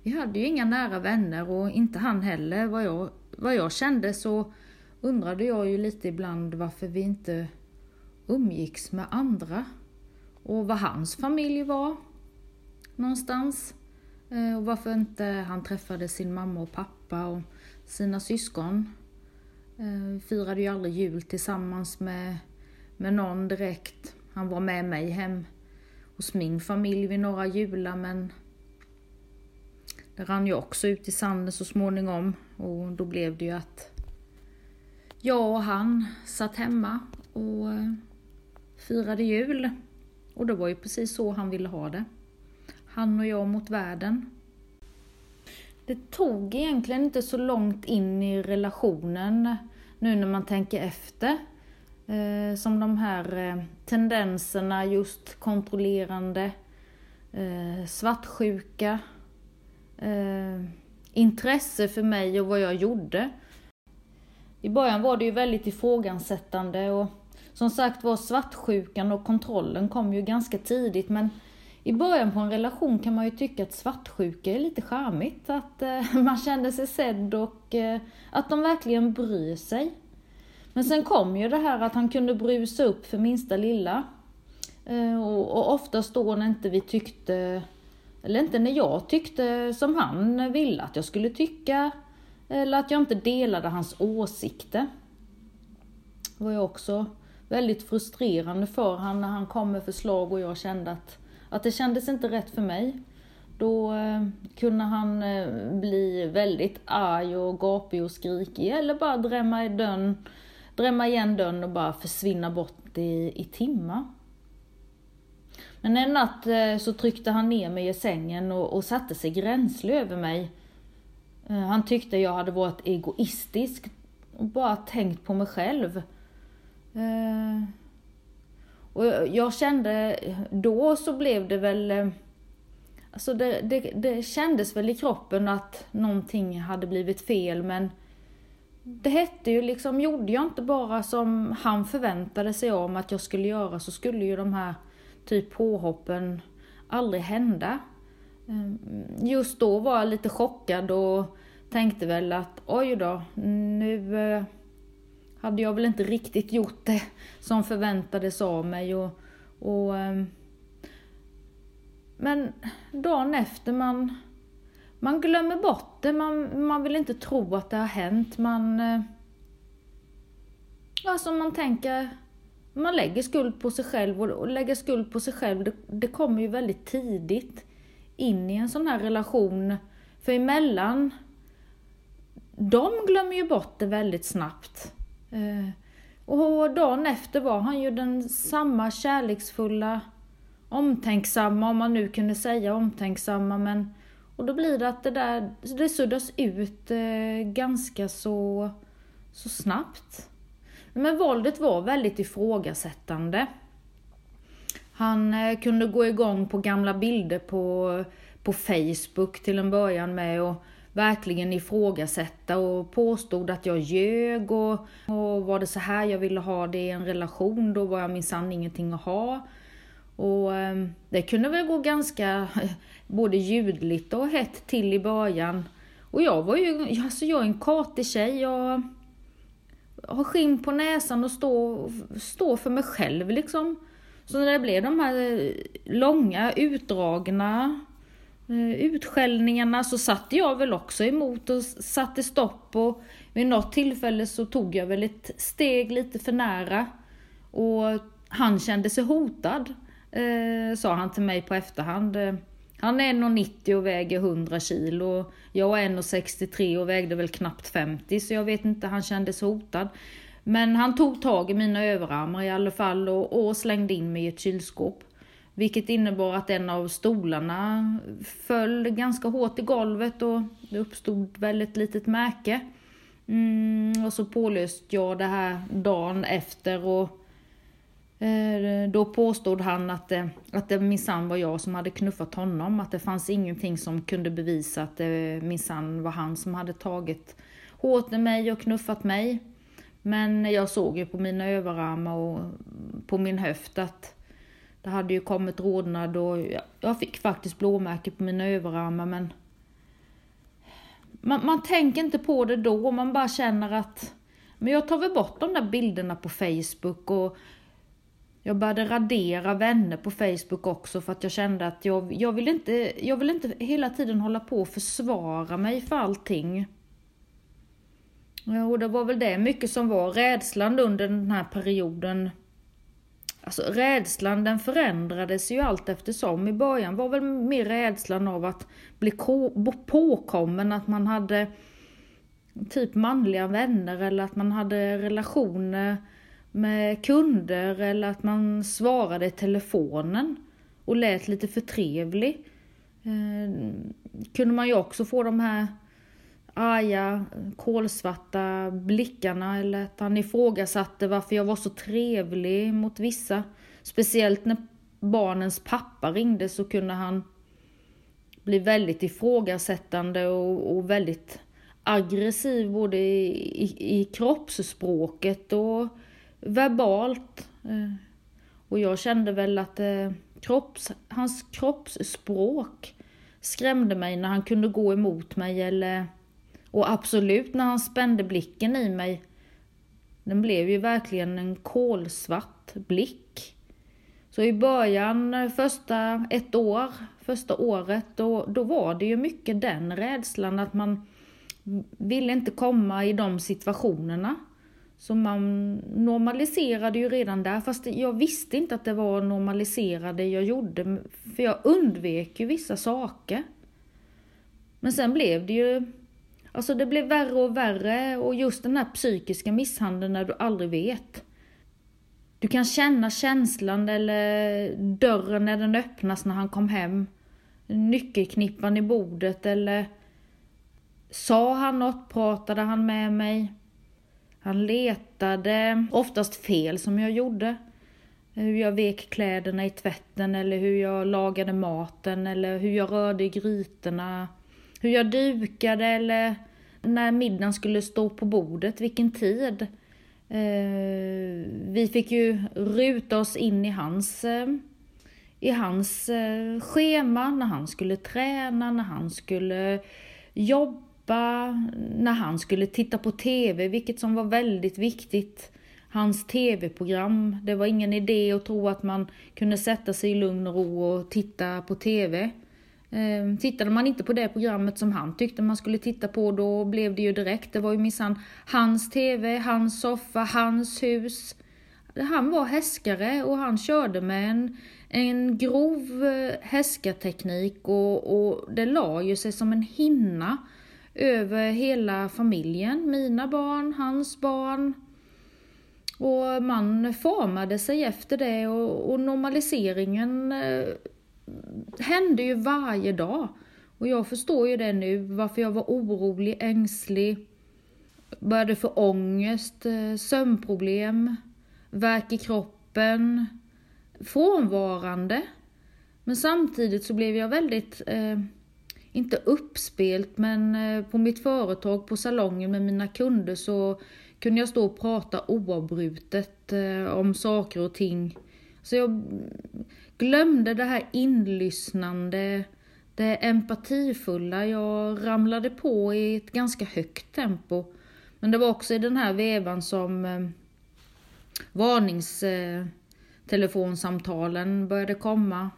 vi hade ju inga nära vänner och inte han heller. Vad jag, vad jag kände så undrade jag ju lite ibland varför vi inte umgicks med andra. Och vad hans familj var någonstans. Och varför inte han träffade sin mamma och pappa. Och sina syskon. Eh, firade ju aldrig jul tillsammans med, med någon direkt. Han var med mig hem hos min familj vid några jular men det rann ju också ut i sanden så småningom och då blev det ju att jag och han satt hemma och eh, firade jul. Och det var ju precis så han ville ha det. Han och jag mot världen. Det tog egentligen inte så långt in i relationen nu när man tänker efter. Eh, som de här eh, tendenserna, just kontrollerande, eh, svartsjuka, eh, intresse för mig och vad jag gjorde. I början var det ju väldigt ifrågasättande och som sagt var svartsjukan och kontrollen kom ju ganska tidigt men i början på en relation kan man ju tycka att svartsjuka är lite charmigt. Att eh, man känner sig sedd och eh, att de verkligen bryr sig. Men sen kom ju det här att han kunde brusa upp för minsta lilla. Eh, och, och oftast då när inte vi tyckte, eller inte när jag tyckte som han ville att jag skulle tycka. Eller att jag inte delade hans åsikter. Det var ju också väldigt frustrerande för honom när han kom med förslag och jag kände att att det kändes inte rätt för mig. Då eh, kunde han eh, bli väldigt arg och gapig och skrikig eller bara drämma, i dörren, drämma igen dörren och bara försvinna bort i, i timmar. Men en natt eh, så tryckte han ner mig i sängen och, och satte sig gränslig över mig. Eh, han tyckte jag hade varit egoistisk och bara tänkt på mig själv. Eh, och jag kände, då så blev det väl, eh, alltså det, det, det kändes väl i kroppen att någonting hade blivit fel men det hette ju liksom, gjorde jag inte bara som han förväntade sig om att jag skulle göra så skulle ju de här typ påhoppen aldrig hända. Ehm, just då var jag lite chockad och tänkte väl att oj då, nu eh, hade jag väl inte riktigt gjort det som förväntades av mig. Och, och, ehm, Men dagen efter man, man glömmer bort det, man, man vill inte tro att det har hänt. Man, alltså man tänker, man lägger skuld på sig själv och, och lägger skuld på sig själv, det, det kommer ju väldigt tidigt in i en sån här relation. För emellan, de glömmer ju bort det väldigt snabbt. Eh, och dagen efter var han ju den samma kärleksfulla, omtänksamma, om man nu kunde säga omtänksamma, men och då blir det att det där, det suddas ut eh, ganska så, så snabbt. Men våldet var väldigt ifrågasättande. Han eh, kunde gå igång på gamla bilder på, på Facebook till en början med och verkligen ifrågasätta och påstod att jag ljög och, och var det så här jag ville ha det i en relation då var jag minsann ingenting att ha. Och ehm, det kunde väl gå ganska både ljudligt och hett till i början. Och jag var ju, alltså jag är en katig tjej, jag har skinn på näsan och står stå för mig själv liksom. Så när det blev de här långa, utdragna Eh, utskällningarna så satte jag väl också emot och satte stopp och vid något tillfälle så tog jag väl ett steg lite för nära och han kände sig hotad, eh, sa han till mig på efterhand. Eh, han är 1,90 och väger 100 kilo. Jag är 1,63 och vägde väl knappt 50 så jag vet inte, han kände sig hotad. Men han tog tag i mina överarmar i alla fall och, och slängde in mig i ett kylskåp. Vilket innebar att en av stolarna föll ganska hårt i golvet och det uppstod väl ett litet märke. Mm, och så pålöste jag det här dagen efter och eh, då påstod han att det, att det minsann var jag som hade knuffat honom, att det fanns ingenting som kunde bevisa att det minsann var han som hade tagit hårt i mig och knuffat mig. Men jag såg ju på mina överarmar och på min höft att det hade ju kommit rodnad och jag fick faktiskt blåmärken på mina överarmar men man, man tänker inte på det då, man bara känner att men jag tar väl bort de där bilderna på Facebook och jag började radera vänner på Facebook också för att jag kände att jag, jag, vill inte, jag vill inte hela tiden hålla på och försvara mig för allting. Ja, och det var väl det mycket som var rädslan under den här perioden Alltså rädslan den förändrades ju allt eftersom. I början var väl mer rädslan av att bli påkommen, att man hade typ manliga vänner eller att man hade relationer med kunder eller att man svarade i telefonen och lät lite förtrevlig. Eh, kunde man ju också få de här arga, kolsvarta blickarna eller att han ifrågasatte varför jag var så trevlig mot vissa. Speciellt när barnens pappa ringde så kunde han bli väldigt ifrågasättande och, och väldigt aggressiv både i, i, i kroppsspråket och verbalt. Eh, och jag kände väl att eh, kropps, hans kroppsspråk skrämde mig när han kunde gå emot mig eller och absolut när han spände blicken i mig, den blev ju verkligen en kolsvart blick. Så i början, eh, första ett år, första året, då, då var det ju mycket den rädslan att man ville inte komma i de situationerna. Så man normaliserade ju redan där, fast jag visste inte att det var normaliserade jag gjorde, för jag undvek ju vissa saker. Men sen blev det ju Alltså det blev värre och värre och just den här psykiska misshandeln när du aldrig vet. Du kan känna känslan eller dörren när den öppnas när han kom hem. Nyckelknippan i bordet eller Sa han något? Pratade han med mig? Han letade, oftast fel som jag gjorde. Hur jag vek kläderna i tvätten eller hur jag lagade maten eller hur jag rörde i grytorna. Hur jag dukade eller när middagen skulle stå på bordet, vilken tid. Eh, vi fick ju ruta oss in i hans, eh, i hans eh, schema, när han skulle träna, när han skulle jobba, när han skulle titta på TV, vilket som var väldigt viktigt. hans tv-program. Det var ingen idé att tro att man kunde sätta sig i lugn och ro och titta på tv. Eh, tittade man inte på det programmet som han tyckte man skulle titta på, då blev det ju direkt, det var ju minsann hans tv, hans soffa, hans hus. Han var häskare och han körde med en, en grov eh, häskarteknik och, och det la ju sig som en hinna över hela familjen, mina barn, hans barn. Och man formade sig efter det och, och normaliseringen eh, hände ju varje dag. Och jag förstår ju det nu, varför jag var orolig, ängslig, började få ångest, eh, sömnproblem, värk i kroppen, frånvarande. Men samtidigt så blev jag väldigt, eh, inte uppspelt, men eh, på mitt företag, på salongen med mina kunder så kunde jag stå och prata oavbrutet eh, om saker och ting. Så jag glömde det här inlyssnande, det empatifulla. Jag ramlade på i ett ganska högt tempo. Men det var också i den här vevan som eh, varningstelefonsamtalen eh, började komma.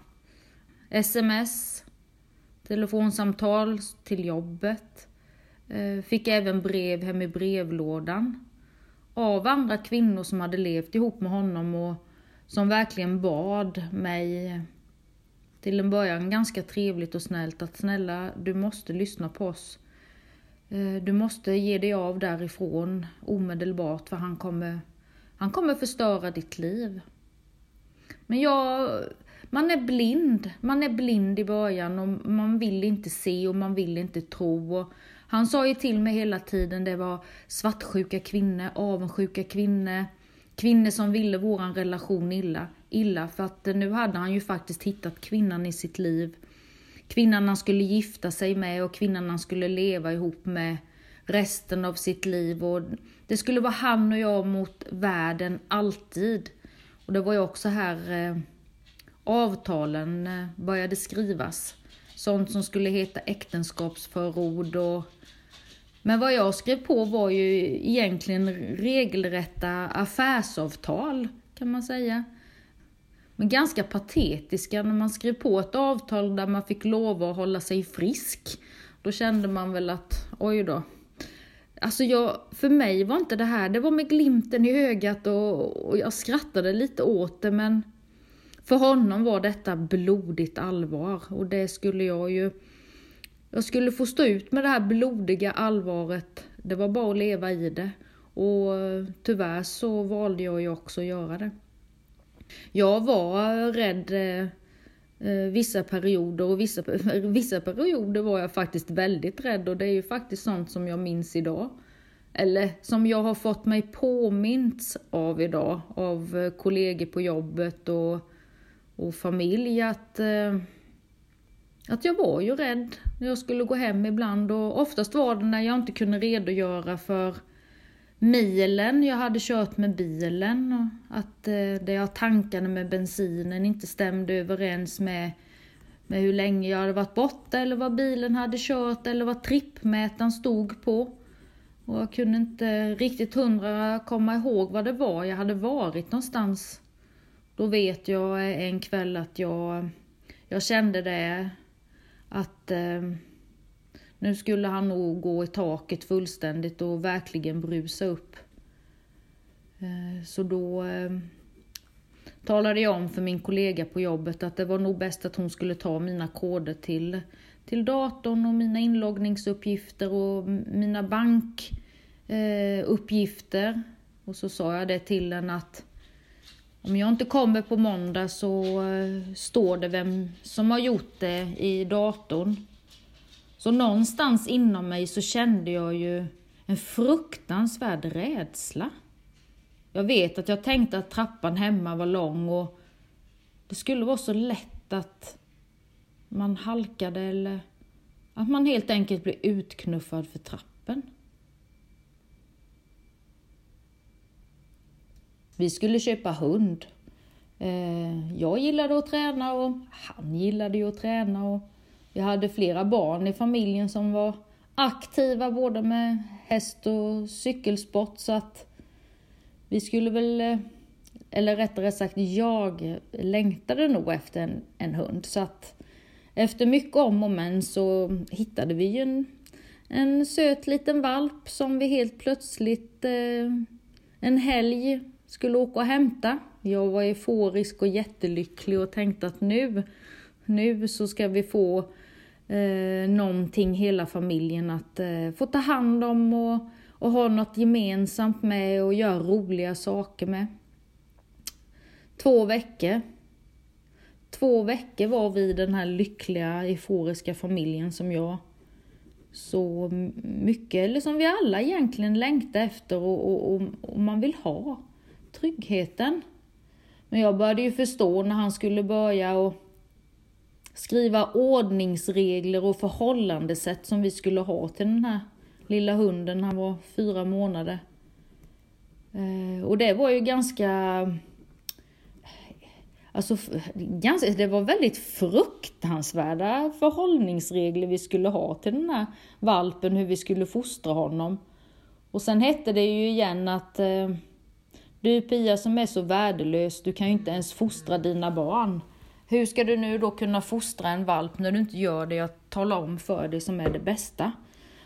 Sms, telefonsamtal till jobbet. Eh, fick även brev hem i brevlådan av andra kvinnor som hade levt ihop med honom och som verkligen bad mig till en början ganska trevligt och snällt att snälla, du måste lyssna på oss. Eh, du måste ge dig av därifrån omedelbart för han kommer, han kommer förstöra ditt liv. Men jag, man är blind. Man är blind i början och man vill inte se och man vill inte tro. Och han sa ju till mig hela tiden, det var svartsjuka kvinnor, avundsjuka kvinnor, kvinnor som ville våran relation illa. illa för att eh, nu hade han ju faktiskt hittat kvinnan i sitt liv. Kvinnan han skulle gifta sig med och kvinnan han skulle leva ihop med resten av sitt liv. Och det skulle vara han och jag mot världen, alltid. Och det var ju också här eh, avtalen eh, började skrivas. Sånt som skulle heta äktenskapsförord och men vad jag skrev på var ju egentligen regelrätta affärsavtal, kan man säga. Men ganska patetiska när man skrev på ett avtal där man fick lova att hålla sig frisk. Då kände man väl att, oj då. Alltså jag, för mig var inte det här, det var med glimten i ögat och, och jag skrattade lite åt det men för honom var detta blodigt allvar och det skulle jag ju jag skulle få stå ut med det här blodiga allvaret. Det var bara att leva i det. Och eh, tyvärr så valde jag ju också att göra det. Jag var rädd eh, eh, vissa perioder och vissa, vissa perioder var jag faktiskt väldigt rädd och det är ju faktiskt sånt som jag minns idag. Eller som jag har fått mig påmints av idag av kollegor på jobbet och, och familj att att jag var ju rädd när jag skulle gå hem ibland och oftast var det när jag inte kunde redogöra för milen jag hade kört med bilen och att eh, det jag tankade med bensinen inte stämde överens med, med hur länge jag hade varit borta eller vad bilen hade kört eller vad trippmätaren stod på. Och jag kunde inte riktigt hundra komma ihåg vad det var jag hade varit någonstans. Då vet jag en kväll att jag, jag kände det att eh, nu skulle han nog gå i taket fullständigt och verkligen brusa upp. Eh, så då eh, talade jag om för min kollega på jobbet att det var nog bäst att hon skulle ta mina koder till, till datorn och mina inloggningsuppgifter och mina bankuppgifter. Eh, och så sa jag det till henne att om jag inte kommer på måndag så uh, står det vem som har gjort det i datorn. Så någonstans inom mig så kände jag ju en fruktansvärd rädsla. Jag vet att jag tänkte att trappan hemma var lång och det skulle vara så lätt att man halkade eller att man helt enkelt blev utknuffad för trappen. Vi skulle köpa hund. Eh, jag gillade att träna och han gillade ju att träna. Och vi hade flera barn i familjen som var aktiva både med häst och cykelsport. Så att vi skulle väl, eh, eller rättare sagt jag längtade nog efter en, en hund. Så att efter mycket om och men så hittade vi ju en, en söt liten valp som vi helt plötsligt eh, en helg skulle åka och hämta. Jag var euforisk och jättelycklig och tänkte att nu, nu så ska vi få eh, någonting hela familjen att eh, få ta hand om och, och ha något gemensamt med och göra roliga saker med. Två veckor. Två veckor var vi den här lyckliga, euforiska familjen som jag så mycket, eller som vi alla egentligen längtar efter och, och, och, man vill ha. Tryggheten. Men jag började ju förstå när han skulle börja och skriva ordningsregler och förhållandesätt som vi skulle ha till den här lilla hunden. Han var fyra månader. Eh, och det var ju ganska Alltså, ganska, det var väldigt fruktansvärda förhållningsregler vi skulle ha till den här valpen, hur vi skulle fostra honom. Och sen hette det ju igen att eh, du Pia som är så värdelös, du kan ju inte ens fostra dina barn. Hur ska du nu då kunna fostra en valp när du inte gör det jag talar om för dig som är det bästa?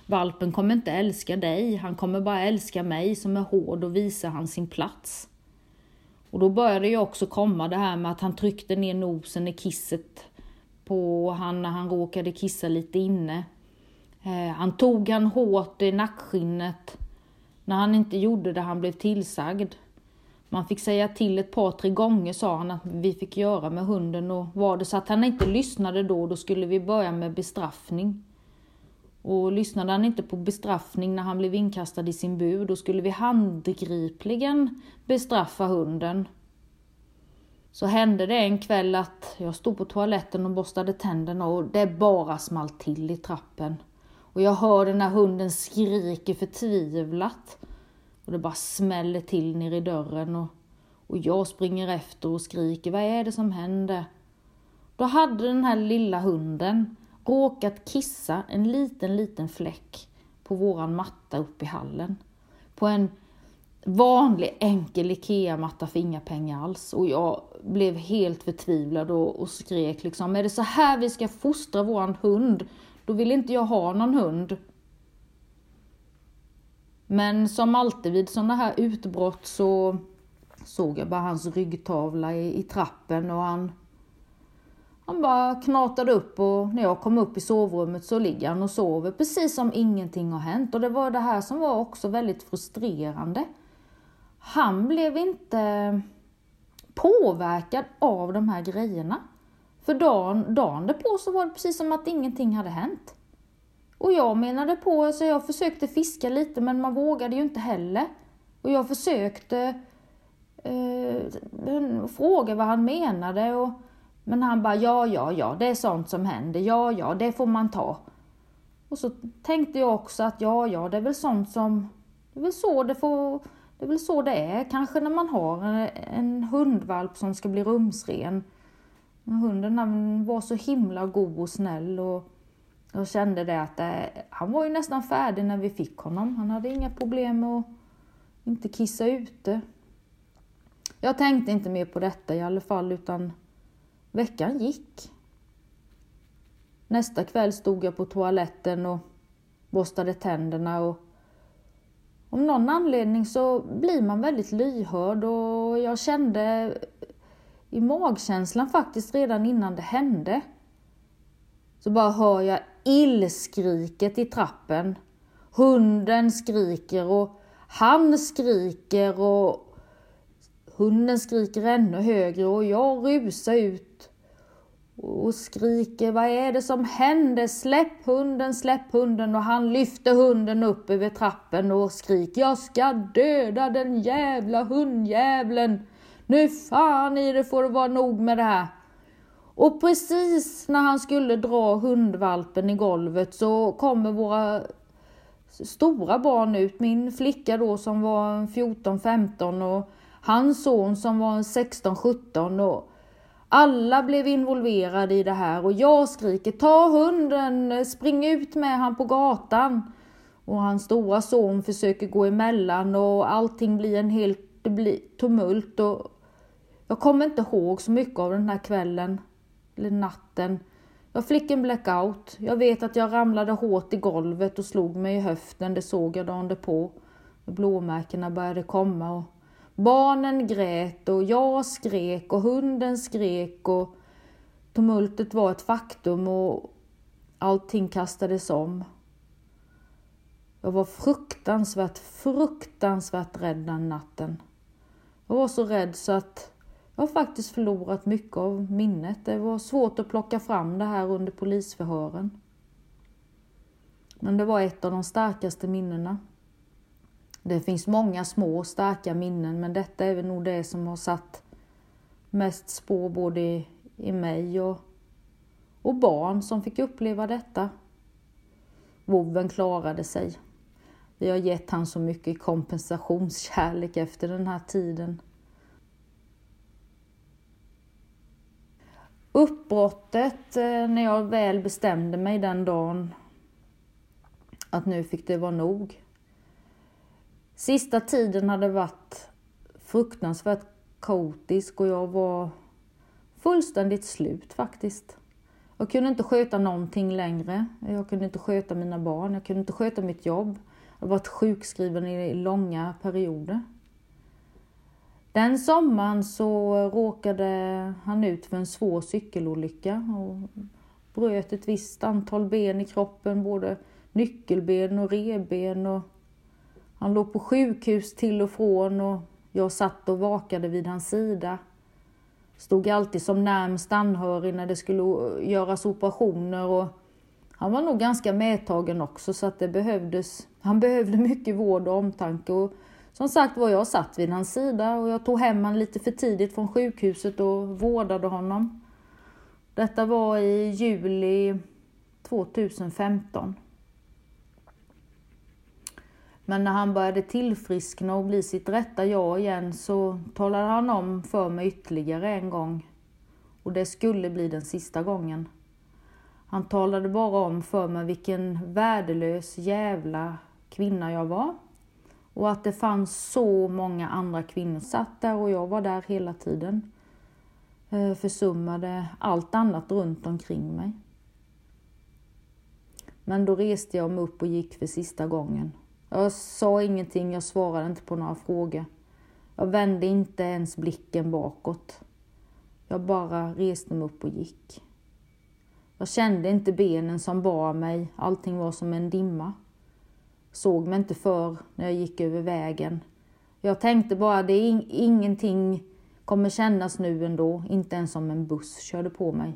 Valpen kommer inte älska dig, han kommer bara älska mig som är hård och visar han sin plats. Och då började ju också komma det här med att han tryckte ner nosen i kisset på han när han råkade kissa lite inne. Eh, han tog han hårt i nackskinnet när han inte gjorde det han blev tillsagd. Man fick säga till ett par, tre gånger sa han att vi fick göra med hunden och var det så att han inte lyssnade då, då skulle vi börja med bestraffning. Och lyssnade han inte på bestraffning när han blev inkastad i sin bur, då skulle vi handgripligen bestraffa hunden. Så hände det en kväll att jag stod på toaletten och borstade tänderna och det bara small till i trappen. Och jag hör den här hunden skriker förtvivlat. Och det bara smäller till ner i dörren och, och jag springer efter och skriker, vad är det som händer? Då hade den här lilla hunden råkat kissa en liten, liten fläck på våran matta uppe i hallen. På en vanlig enkel IKEA-matta för inga pengar alls. Och jag blev helt förtvivlad och, och skrek liksom, är det så här vi ska fostra våran hund? Då vill inte jag ha någon hund. Men som alltid vid sådana här utbrott så såg jag bara hans ryggtavla i, i trappen och han han bara knatade upp och när jag kom upp i sovrummet så ligger han och sover precis som ingenting har hänt. Och det var det här som var också väldigt frustrerande. Han blev inte påverkad av de här grejerna. För dagen, dagen därpå så var det precis som att ingenting hade hänt. Och jag menade på, så jag försökte fiska lite men man vågade ju inte heller. Och jag försökte eh, fråga vad han menade och men han bara, ja, ja, ja, det är sånt som händer, ja, ja, det får man ta. Och så tänkte jag också att ja, ja, det är väl sånt som, det är väl så det får, det är väl så det är kanske när man har en, en hundvalp som ska bli rumsren. Hunden var så himla god och snäll och jag kände det att det, han var ju nästan färdig när vi fick honom. Han hade inga problem med att inte kissa ute. Jag tänkte inte mer på detta i alla fall utan Veckan gick. Nästa kväll stod jag på toaletten och borstade tänderna och om någon anledning så blir man väldigt lyhörd och jag kände i magkänslan faktiskt redan innan det hände så bara hör jag illskriket i trappen. Hunden skriker och han skriker och Hunden skriker ännu högre och jag rusar ut och skriker vad är det som händer? Släpp hunden, släpp hunden och han lyfter hunden upp över trappen och skriker jag ska döda den jävla hundjävlen. Nu fan i det får det vara nog med det här. Och precis när han skulle dra hundvalpen i golvet så kommer våra stora barn ut. Min flicka då som var 14-15 och hans son som var 16-17 och alla blev involverade i det här och jag skriker ta hunden, spring ut med han på gatan. Och hans stora son försöker gå emellan och allting blir en helt det blir tumult och jag kommer inte ihåg så mycket av den här kvällen, eller natten. Jag fick en blackout. Jag vet att jag ramlade hårt i golvet och slog mig i höften, det såg jag dagen på. Blåmärkena började komma och barnen grät och jag skrek och hunden skrek och tumultet var ett faktum och allting kastades om. Jag var fruktansvärt, fruktansvärt rädd den natten. Jag var så rädd så att jag har faktiskt förlorat mycket av minnet. Det var svårt att plocka fram det här under polisförhören. Men det var ett av de starkaste minnena. Det finns många små starka minnen men detta är väl nog det som har satt mest spår både i, i mig och, och barn som fick uppleva detta. Vovven klarade sig. Vi har gett han så mycket kompensationskärlek efter den här tiden. Uppbrottet eh, när jag väl bestämde mig den dagen att nu fick det vara nog. Sista tiden hade varit fruktansvärt kaotisk och jag var fullständigt slut faktiskt. Jag kunde inte sköta någonting längre. Jag kunde inte sköta mina barn, jag kunde inte sköta mitt jobb. Jag har varit sjukskriven i långa perioder. Den sommaren så råkade han ut för en svår cykelolycka och bröt ett visst antal ben i kroppen, både nyckelben och reben. Och han låg på sjukhus till och från och jag satt och vakade vid hans sida. Stod alltid som närmst anhörig när det skulle göras operationer och han var nog ganska medtagen också så att det behövdes, han behövde mycket vård och omtanke. Och som sagt var, jag satt vid hans sida och jag tog hem honom lite för tidigt från sjukhuset och vårdade honom. Detta var i juli 2015. Men när han började tillfriskna och bli sitt rätta jag igen så talade han om för mig ytterligare en gång. Och det skulle bli den sista gången. Han talade bara om för mig vilken värdelös jävla kvinna jag var. Och att det fanns så många andra kvinnor satt där och jag var där hela tiden. Eh, försummade allt annat runt omkring mig. Men då reste jag mig upp och gick för sista gången. Jag sa ingenting, jag svarade inte på några frågor. Jag vände inte ens blicken bakåt. Jag bara reste mig upp och gick. Jag kände inte benen som bar mig, allting var som en dimma. Såg mig inte för när jag gick över vägen. Jag tänkte bara, det är in ingenting kommer kännas nu ändå, inte ens om en buss körde på mig.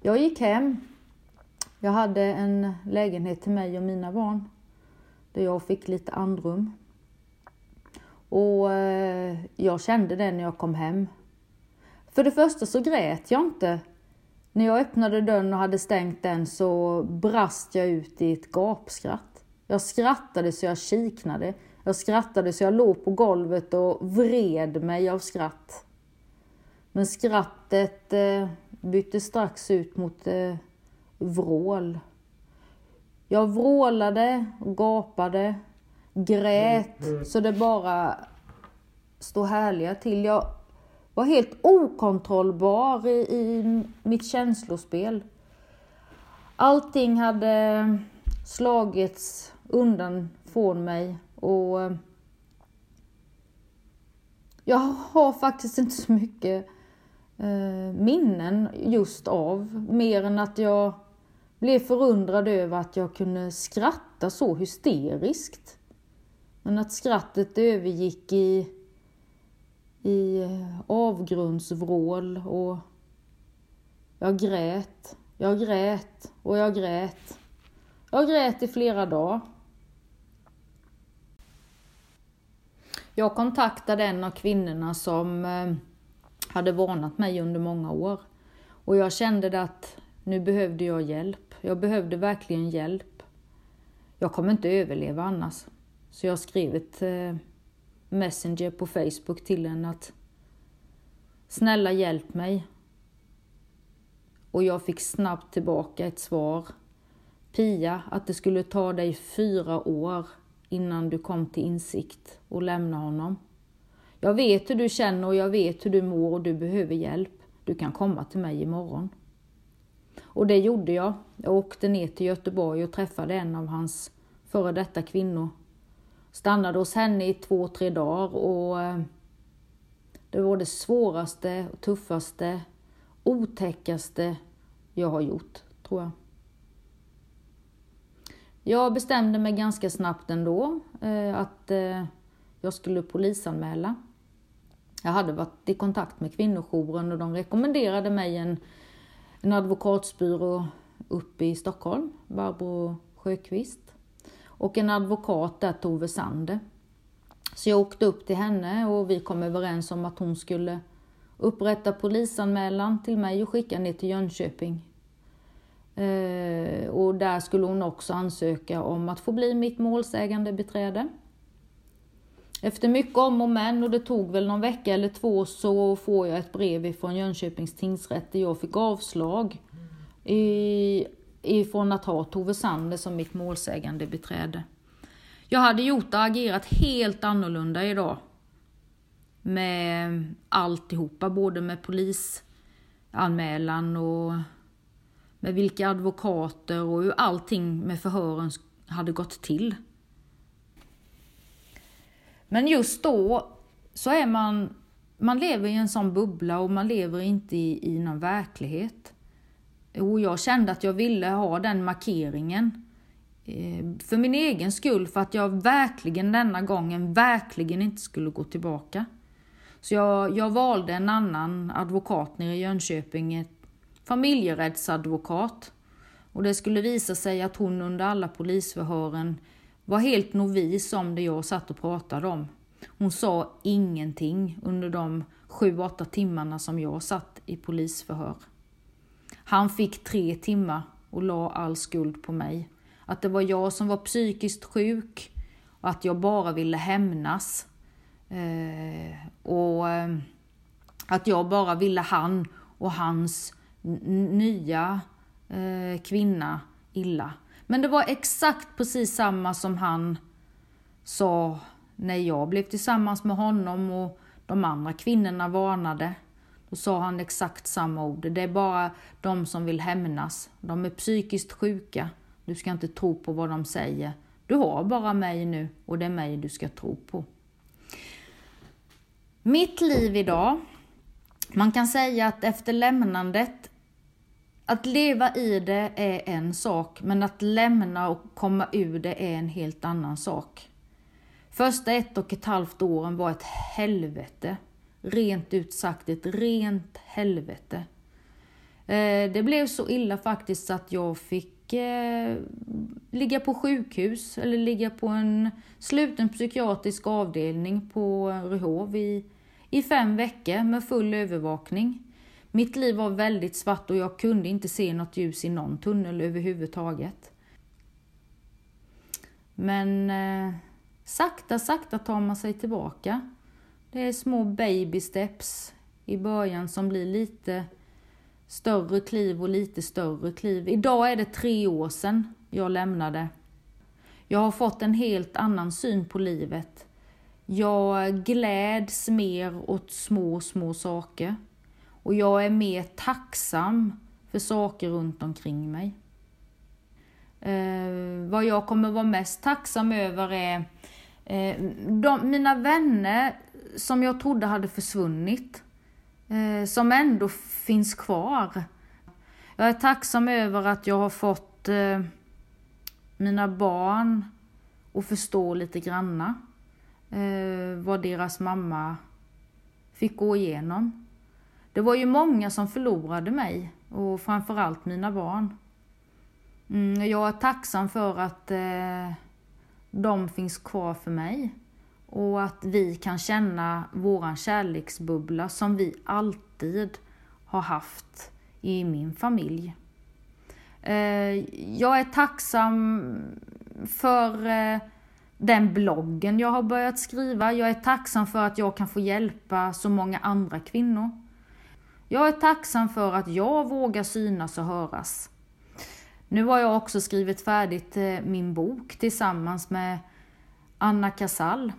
Jag gick hem. Jag hade en lägenhet till mig och mina barn. Där jag fick lite andrum. Och eh, jag kände det när jag kom hem. För det första så grät jag inte. När jag öppnade dörren och hade stängt den så brast jag ut i ett gapskratt. Jag skrattade så jag kiknade. Jag skrattade så jag låg på golvet och vred mig av skratt. Men skrattet eh, bytte strax ut mot eh, vrål. Jag vrålade gapade, grät mm, mm. så det bara stod härliga till. Jag var helt okontrollbar i, i mitt känslospel. Allting hade slagits undan från mig och eh, jag har faktiskt inte så mycket eh, minnen just av, mer än att jag blev förundrad över att jag kunde skratta så hysteriskt. Men att skrattet övergick i i eh, avgrundsvrål och jag grät, jag grät och jag grät. Jag grät i flera dagar. Jag kontaktade en av kvinnorna som eh, hade varnat mig under många år. Och jag kände att nu behövde jag hjälp. Jag behövde verkligen hjälp. Jag kommer inte överleva annars. Så jag skrev ett eh, Messenger på Facebook till henne att Snälla hjälp mig. Och jag fick snabbt tillbaka ett svar. Pia, att det skulle ta dig fyra år innan du kom till insikt och lämna honom. Jag vet hur du känner och jag vet hur du mår och du behöver hjälp. Du kan komma till mig imorgon. Och det gjorde jag. Jag åkte ner till Göteborg och träffade en av hans före detta kvinnor. Stannade hos henne i två, tre dagar och eh, det var det svåraste, tuffaste, otäckaste jag har gjort, tror jag. Jag bestämde mig ganska snabbt ändå eh, att eh, jag skulle polisanmäla. Jag hade varit i kontakt med kvinnojouren och de rekommenderade mig en, en advokatsbyrå uppe i Stockholm, Barbro Sjöqvist. Och en advokat där, Tove Sander. Så jag åkte upp till henne och vi kom överens om att hon skulle upprätta polisanmälan till mig och skicka ner till Jönköping. Eh, och där skulle hon också ansöka om att få bli mitt målsägande beträde. Efter mycket om och men och det tog väl någon vecka eller två så får jag ett brev från Jönköpings tingsrätt där jag fick avslag i, ifrån att ha Tove Sander som mitt målsägande beträde. Jag hade gjort och agerat helt annorlunda idag. Med alltihopa, både med polisanmälan och med vilka advokater och hur allting med förhören hade gått till. Men just då så är man, man lever i en sån bubbla och man lever inte i, i någon verklighet. Och jag kände att jag ville ha den markeringen. Eh, för min egen skull, för att jag verkligen denna gången verkligen inte skulle gå tillbaka. Så jag, jag valde en annan advokat nere i Jönköping, ett familjerättsadvokat. Och det skulle visa sig att hon under alla polisförhören var helt novis om det jag satt och pratade om. Hon sa ingenting under de sju, åtta timmarna som jag satt i polisförhör. Han fick tre timmar och la all skuld på mig. Att det var jag som var psykiskt sjuk och att jag bara ville hämnas. Eh, och eh, att jag bara ville han och hans nya eh, kvinna illa. Men det var exakt precis samma som han sa när jag blev tillsammans med honom och de andra kvinnorna varnade. Då sa han exakt samma ord. Det är bara de som vill hämnas. De är psykiskt sjuka. Du ska inte tro på vad de säger. Du har bara mig nu och det är mig du ska tro på. Mitt liv idag. Man kan säga att efter lämnandet att leva i det är en sak, men att lämna och komma ur det är en helt annan sak. Första ett och ett halvt åren var ett helvete. Rent ut sagt ett rent helvete. Eh, det blev så illa faktiskt att jag fick eh, ligga på sjukhus eller ligga på en sluten psykiatrisk avdelning på Ryhov i, i fem veckor med full övervakning. Mitt liv var väldigt svart och jag kunde inte se något ljus i någon tunnel överhuvudtaget. Men eh, sakta, sakta tar man sig tillbaka. Det är små baby steps i början som blir lite större kliv och lite större kliv. Idag är det tre år sedan jag lämnade. Jag har fått en helt annan syn på livet. Jag gläds mer åt små, små saker. Och jag är mer tacksam för saker runt omkring mig. Eh, vad jag kommer vara mest tacksam över är eh, de, mina vänner som jag trodde hade försvunnit, eh, som ändå finns kvar. Jag är tacksam över att jag har fått eh, mina barn att förstå lite granna eh, vad deras mamma fick gå igenom. Det var ju många som förlorade mig och framförallt mina barn. Mm, jag är tacksam för att eh, de finns kvar för mig och att vi kan känna våran kärleksbubbla som vi alltid har haft i min familj. Eh, jag är tacksam för eh, den bloggen jag har börjat skriva. Jag är tacksam för att jag kan få hjälpa så många andra kvinnor. Jag är tacksam för att jag vågar synas och höras. Nu har jag också skrivit färdigt eh, min bok tillsammans med Anna Casall.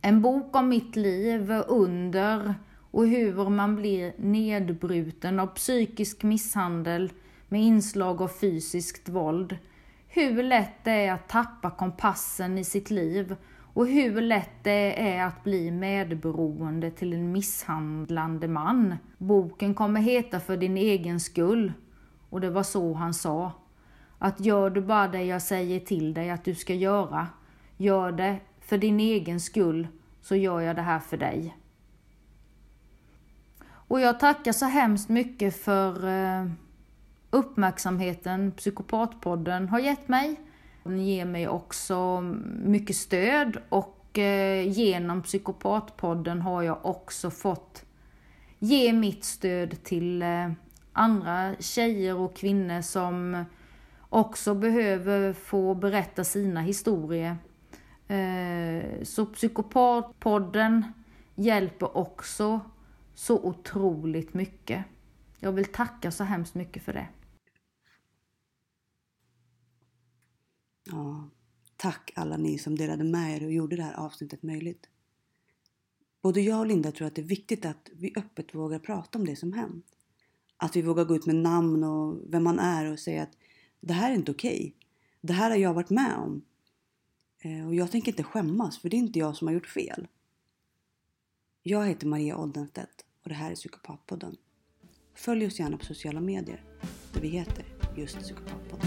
En bok om mitt liv under och hur man blir nedbruten av psykisk misshandel med inslag av fysiskt våld. Hur lätt det är att tappa kompassen i sitt liv och hur lätt det är att bli medberoende till en misshandlande man. Boken kommer heta För din egen skull och det var så han sa. Att gör du bara det jag säger till dig att du ska göra, gör det för din egen skull så gör jag det här för dig. Och jag tackar så hemskt mycket för eh, uppmärksamheten Psykopatpodden har gett mig. Den ger mig också mycket stöd och eh, genom Psykopatpodden har jag också fått ge mitt stöd till eh, andra tjejer och kvinnor som också behöver få berätta sina historier. Eh, så Psykopatpodden hjälper också så otroligt mycket. Jag vill tacka så hemskt mycket för det. Ja, tack alla ni som delade med er och gjorde det här avsnittet möjligt. Både jag och Linda tror att det är viktigt att vi öppet vågar prata om det som hänt. Att vi vågar gå ut med namn och vem man är och säga att det här är inte okej. Okay. Det här har jag varit med om. Eh, och jag tänker inte skämmas för det är inte jag som har gjort fel. Jag heter Maria Oldenstedt och det här är Psykopatpodden. Följ oss gärna på sociala medier där vi heter just Psykopatpodden.